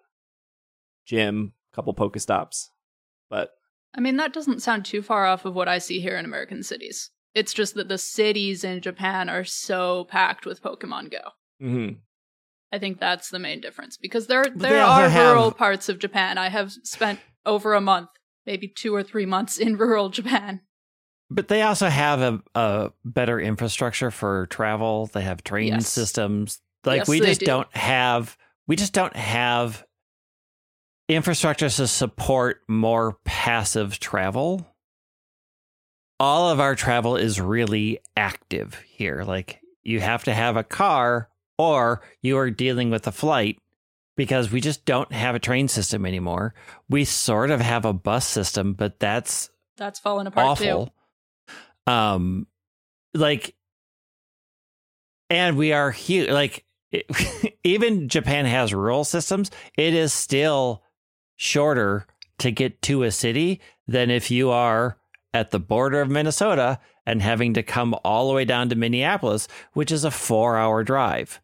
gym, couple Pokestops. But I mean, that doesn't sound too far off of what I see here in American cities. It's just that the cities in Japan are so packed with Pokemon Go. mhm. I think that's the main difference because there they there also are have- rural parts of Japan. I have spent over a month, maybe two or three months in rural Japan. But they also have a, a better infrastructure for travel. They have train Yes. systems. Like Yes, we just do. don't have we just don't have infrastructure to support more passive travel. All of our travel is really active here. Like you have to have a car or you are dealing with a flight because we just don't have a train system anymore. We sort of have a bus system, but that's That's fallen apart too. Um, like, and we are huge. Like, it, (laughs) even Japan has rural systems. It is still shorter to get to a city than if you are at the border of Minnesota and having to come all the way down to Minneapolis, which is a four-hour drive.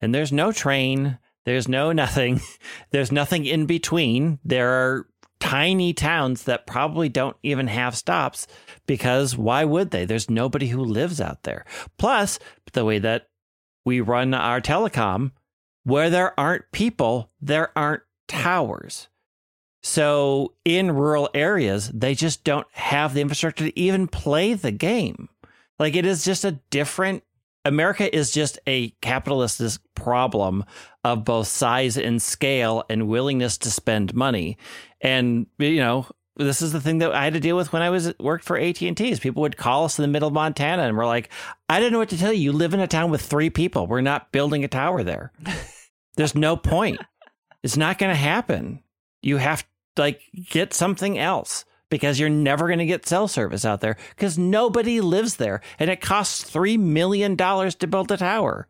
And there's no train. There's no nothing. (laughs) There's nothing in between. There are tiny towns that probably don't even have stops because why would they? There's nobody who lives out there. Plus, the way that we run our telecom, where there aren't people, there aren't towers. So in rural areas, they just don't have the infrastructure to even play the game. Like it is just a different America is just a capitalist problem of both size and scale and willingness to spend money. And you know, this is the thing that I had to deal with when I was worked for AT and T's. People would call us in the middle of Montana and we're like, "I don't know what to tell you. You live in a town with three people. We're not building a tower there. (laughs) There's no point. It's not going to happen. You have to like get something else." Because you're never going to get cell service out there because nobody lives there and it costs $3 million to build a tower.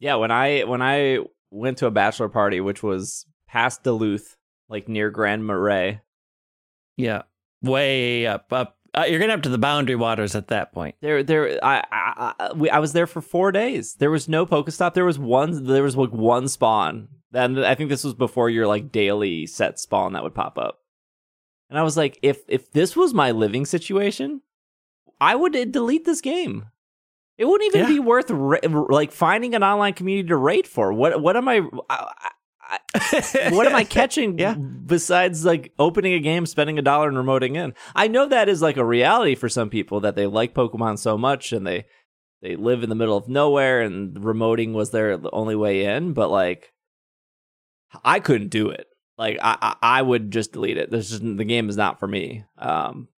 Yeah, when I when I went to a bachelor party, which was past Duluth, like near Grand Marais. Yeah. Way up, up. Uh, you're getting up to the boundary waters at that point. There, there. I, I, I, we, I was there for four days. There was no Pokestop. There was one. There was like one spawn. And I think this was before your like daily set spawn that would pop up. And I was like, if if this was my living situation, I would delete this game. It wouldn't even Yeah. be worth ra- like finding an online community to rate for. What what am I? I, I what am I (laughs) catching Yeah. besides like opening a game, spending a dollar and remoting in? I know that is like a reality for some people that they like Pokemon so much and they they live in the middle of nowhere and remoting was their only way in, but like I couldn't do it. Like I I, would just delete it. This just the game is not for me. Um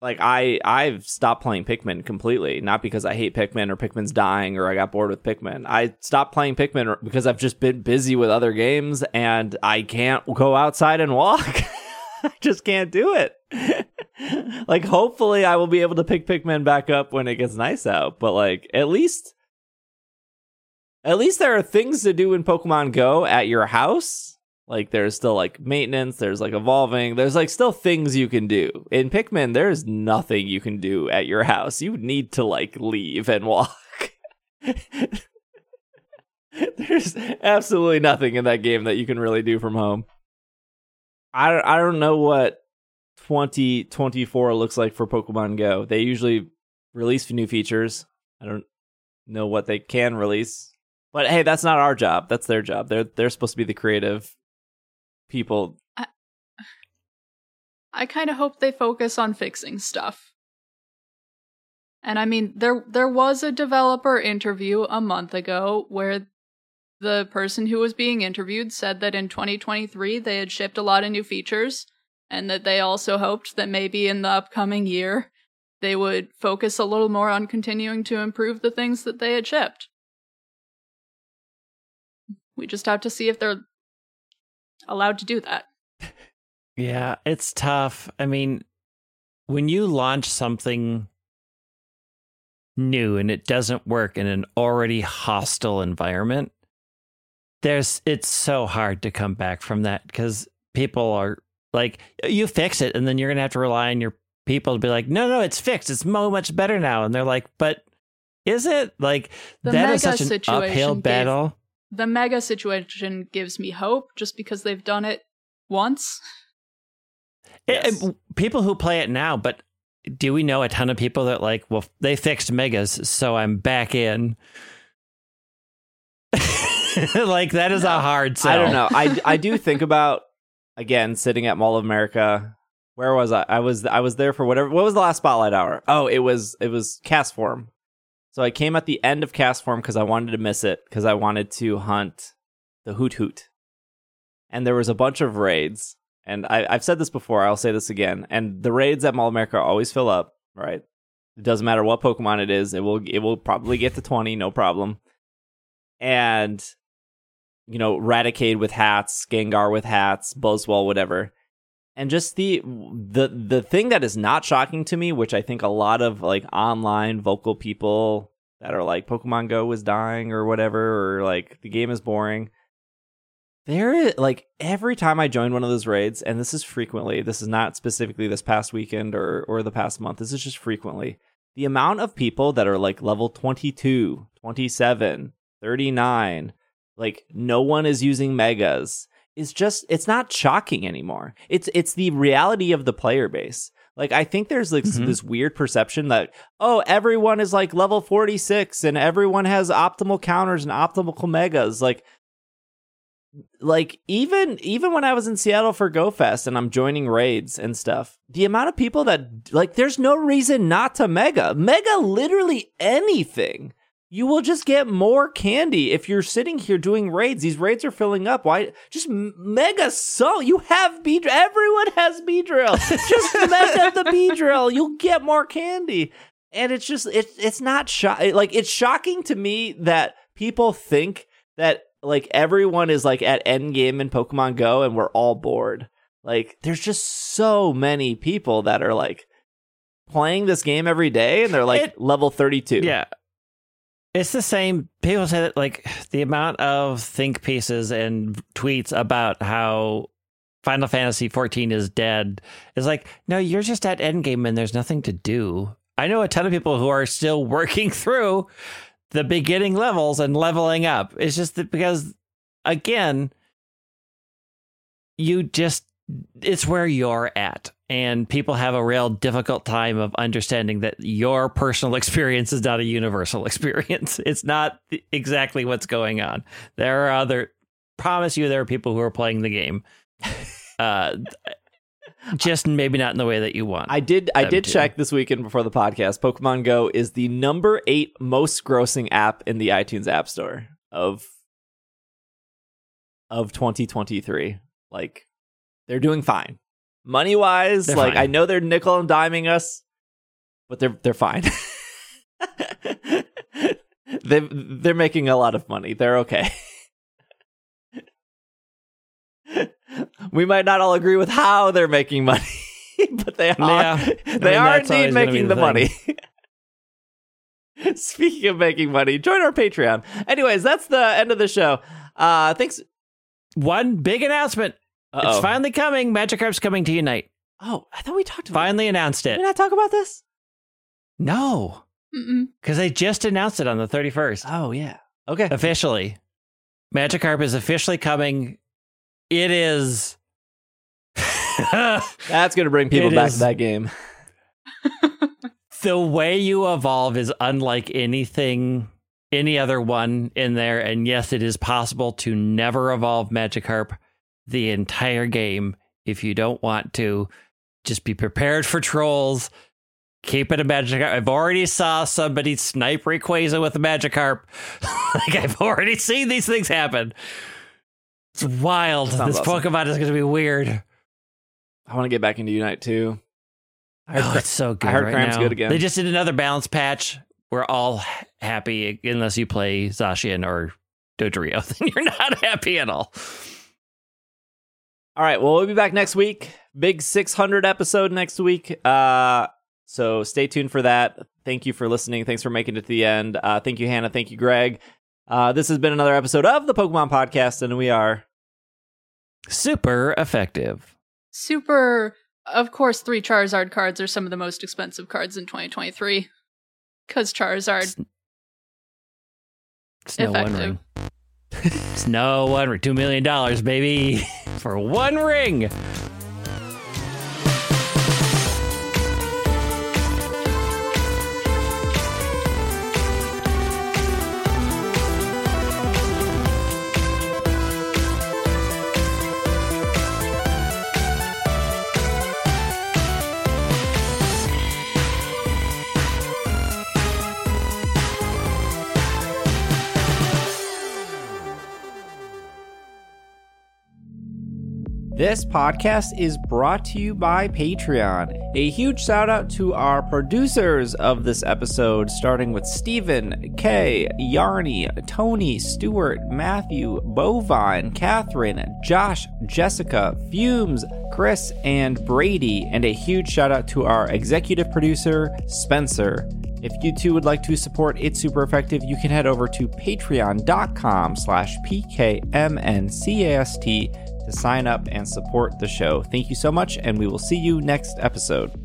like I I've stopped playing Pikmin completely, not because I hate Pikmin or Pikmin's dying or I got bored with Pikmin. I stopped playing Pikmin because I've just been busy with other games and I can't go outside and walk. (laughs) I just can't do it. (laughs) like hopefully I will be able to pick Pikmin back up when it gets nice out, but like at least at least there are things to do in Pokemon Go at your house. Like there's still like maintenance, there's like evolving, there's like still things you can do. In Pikmin, there's nothing you can do at your house. You need to like leave and walk. (laughs) there's absolutely nothing in that game that you can really do from home. I don't, I don't know what 2024 looks like for Pokemon Go. They usually release new features. I don't know what they can release. But hey, that's not our job. That's their job. They're they're supposed to be the creative people. I kind of hope they focus on fixing stuff. And I mean, there there was a developer interview a month ago where the person who was being interviewed said that in 2023 they had shipped a lot of new features and that they also hoped that maybe in the upcoming year they would focus a little more on continuing to improve the things that they had shipped. We just have to see if they're allowed to do that. Yeah, it's tough. I mean, when you launch something new and it doesn't work in an already hostile environment, there's it's so hard to come back from that because people are like, you fix it, and then you're gonna have to rely on your people to be like, no, no, it's fixed. It's so much better now. And they're like, but is it like The that is such an uphill battle? The mega situation gives me hope just because they've done it once. Yes. it- people who play it now, but do we know a ton of people that like, well, they fixed megas, so I'm back in. (laughs) like that is a hard sell. I don't know. I (laughs) I do think about again sitting at Mall of America. Where was I? I was I was there for whatever. What was the last spotlight hour? Oh, it was it was Castform. So I came at the end of Castform because I wanted to miss it because I wanted to hunt the Hoothoot, and there was a bunch of raids. And I, I've said this before. I'll say this again. And the raids at Mall America always fill up. Right. It doesn't matter what Pokemon it is. It will it will probably get to twenty, no problem. And you know, Raticate with hats, Gengar with hats, Buzzwole, whatever. And just the the the thing that is not shocking to me, which I think a lot of like online vocal people that are like Pokemon Go is dying or whatever, or like the game is boring. There is like every time I join one of those raids, and this is frequently, this is not specifically this past weekend or or the past month, this is just frequently. The amount of people that are like level 22, 27, 39, like no one is using megas is just it's not shocking anymore. It's it's the reality of the player base. Like i think there's like Mhm. this weird perception that oh everyone is like level 46 and everyone has optimal counters and optimal megas like like even even when i was in seattle for gofest and i'm joining raids and stuff the amount of people that like there's no reason not to mega. Mega literally anything you will just get more candy if you're sitting here doing raids. These raids are filling up. Why? Just mega so you have B. Everyone has Beedrill. (laughs) Just mega the Beedrill. You'll get more candy. And it's just it's it's not sho- like it's shocking to me that people think that like everyone is like at end game in Pokemon Go and we're all bored. Like there's just so many people that are like playing this game every day and they're like It- level 32. Yeah. It's the same. People say that like the amount of think pieces and tweets about how Final Fantasy 14 is dead is like, no, you're just at endgame and there's nothing to do. I know a ton of people who are still (laughs) working through the beginning levels and leveling up. It's just that because again, you just it's where you're at and people have a real difficult time of understanding that your personal (laughs) experience is not a universal (laughs) experience it's not exactly what's going on there are other promise you there are people who are playing the game (laughs) uh just maybe not in the way that you want I did. I did to. check this weekend before the podcast. Pokemon Go is the number eight most grossing app in the iTunes App Store of of 2023. Like they're doing fine, money wise. They're Like fine. I know they're nickel and diming us, but they're they're fine. (laughs) they they're making a lot of money. They're okay. (laughs) we might not all agree with how they're making money, (laughs) but they are. Yeah. They mean, are indeed always gonna be making the the money. Speaking of making money, join our Patreon. Anyways, that's the end of the show. Uh thanks. one big announcement Uh-oh. it's finally coming magikarp's coming to unite Oh, I thought we talked about it. finally announced Did it we not talk about this? no because they just announced it on the 31st Oh yeah. Okay. officially. Magikarp is officially coming. It is. (laughs) That's gonna bring people It back is- to that game. (laughs) the way you evolve is unlike anything, any other one in there. And yes, it is possible to never evolve Magikarp the entire game if you don't want to. Just be prepared for trolls. Keep it a Magikarp. I've already saw somebody snipe Rayquaza with a Magikarp. (laughs) like I've already seen these things happen. It's wild. Sounds This awesome. Pokemon is going to be weird. I want to get back into Unite too. I heard Oh, it's so good. I heard right Cramp's now. good again. They just did another balance patch. We're all happy unless you play Zacian or Dodrio. (laughs) Then you're not happy at all. All right. Well, we'll be back next week. Big 600 episode next week. Uh, so stay tuned for that. Thank you for listening. Thanks for making it to the end. Uh, thank you, Hannah. Thank you, Greg. Uh, this has been another episode of the Pokemon Podcast, and we are. Super effective. Super. Of course, three Charizard cards are some of the most expensive cards in 2023. Because Charizard. It's no one Effective. It's no one ring. Two million dollars, baby, (laughs) for one ring. This podcast is brought to you by Patreon. A huge shout out to our producers of this episode, starting with Stephen, Kay, Yarny, Tony, Stewart, Matthew, Bovine, Catherine, Josh, Jessica, Fumes, Chris, and Brady. And a huge shout out to our executive producer, Spencer. If you too would like to support It's Super Effective, you can head over to patreon.com slash pkmncast to sign up and support the show. Thank you so much, and we will see you next episode.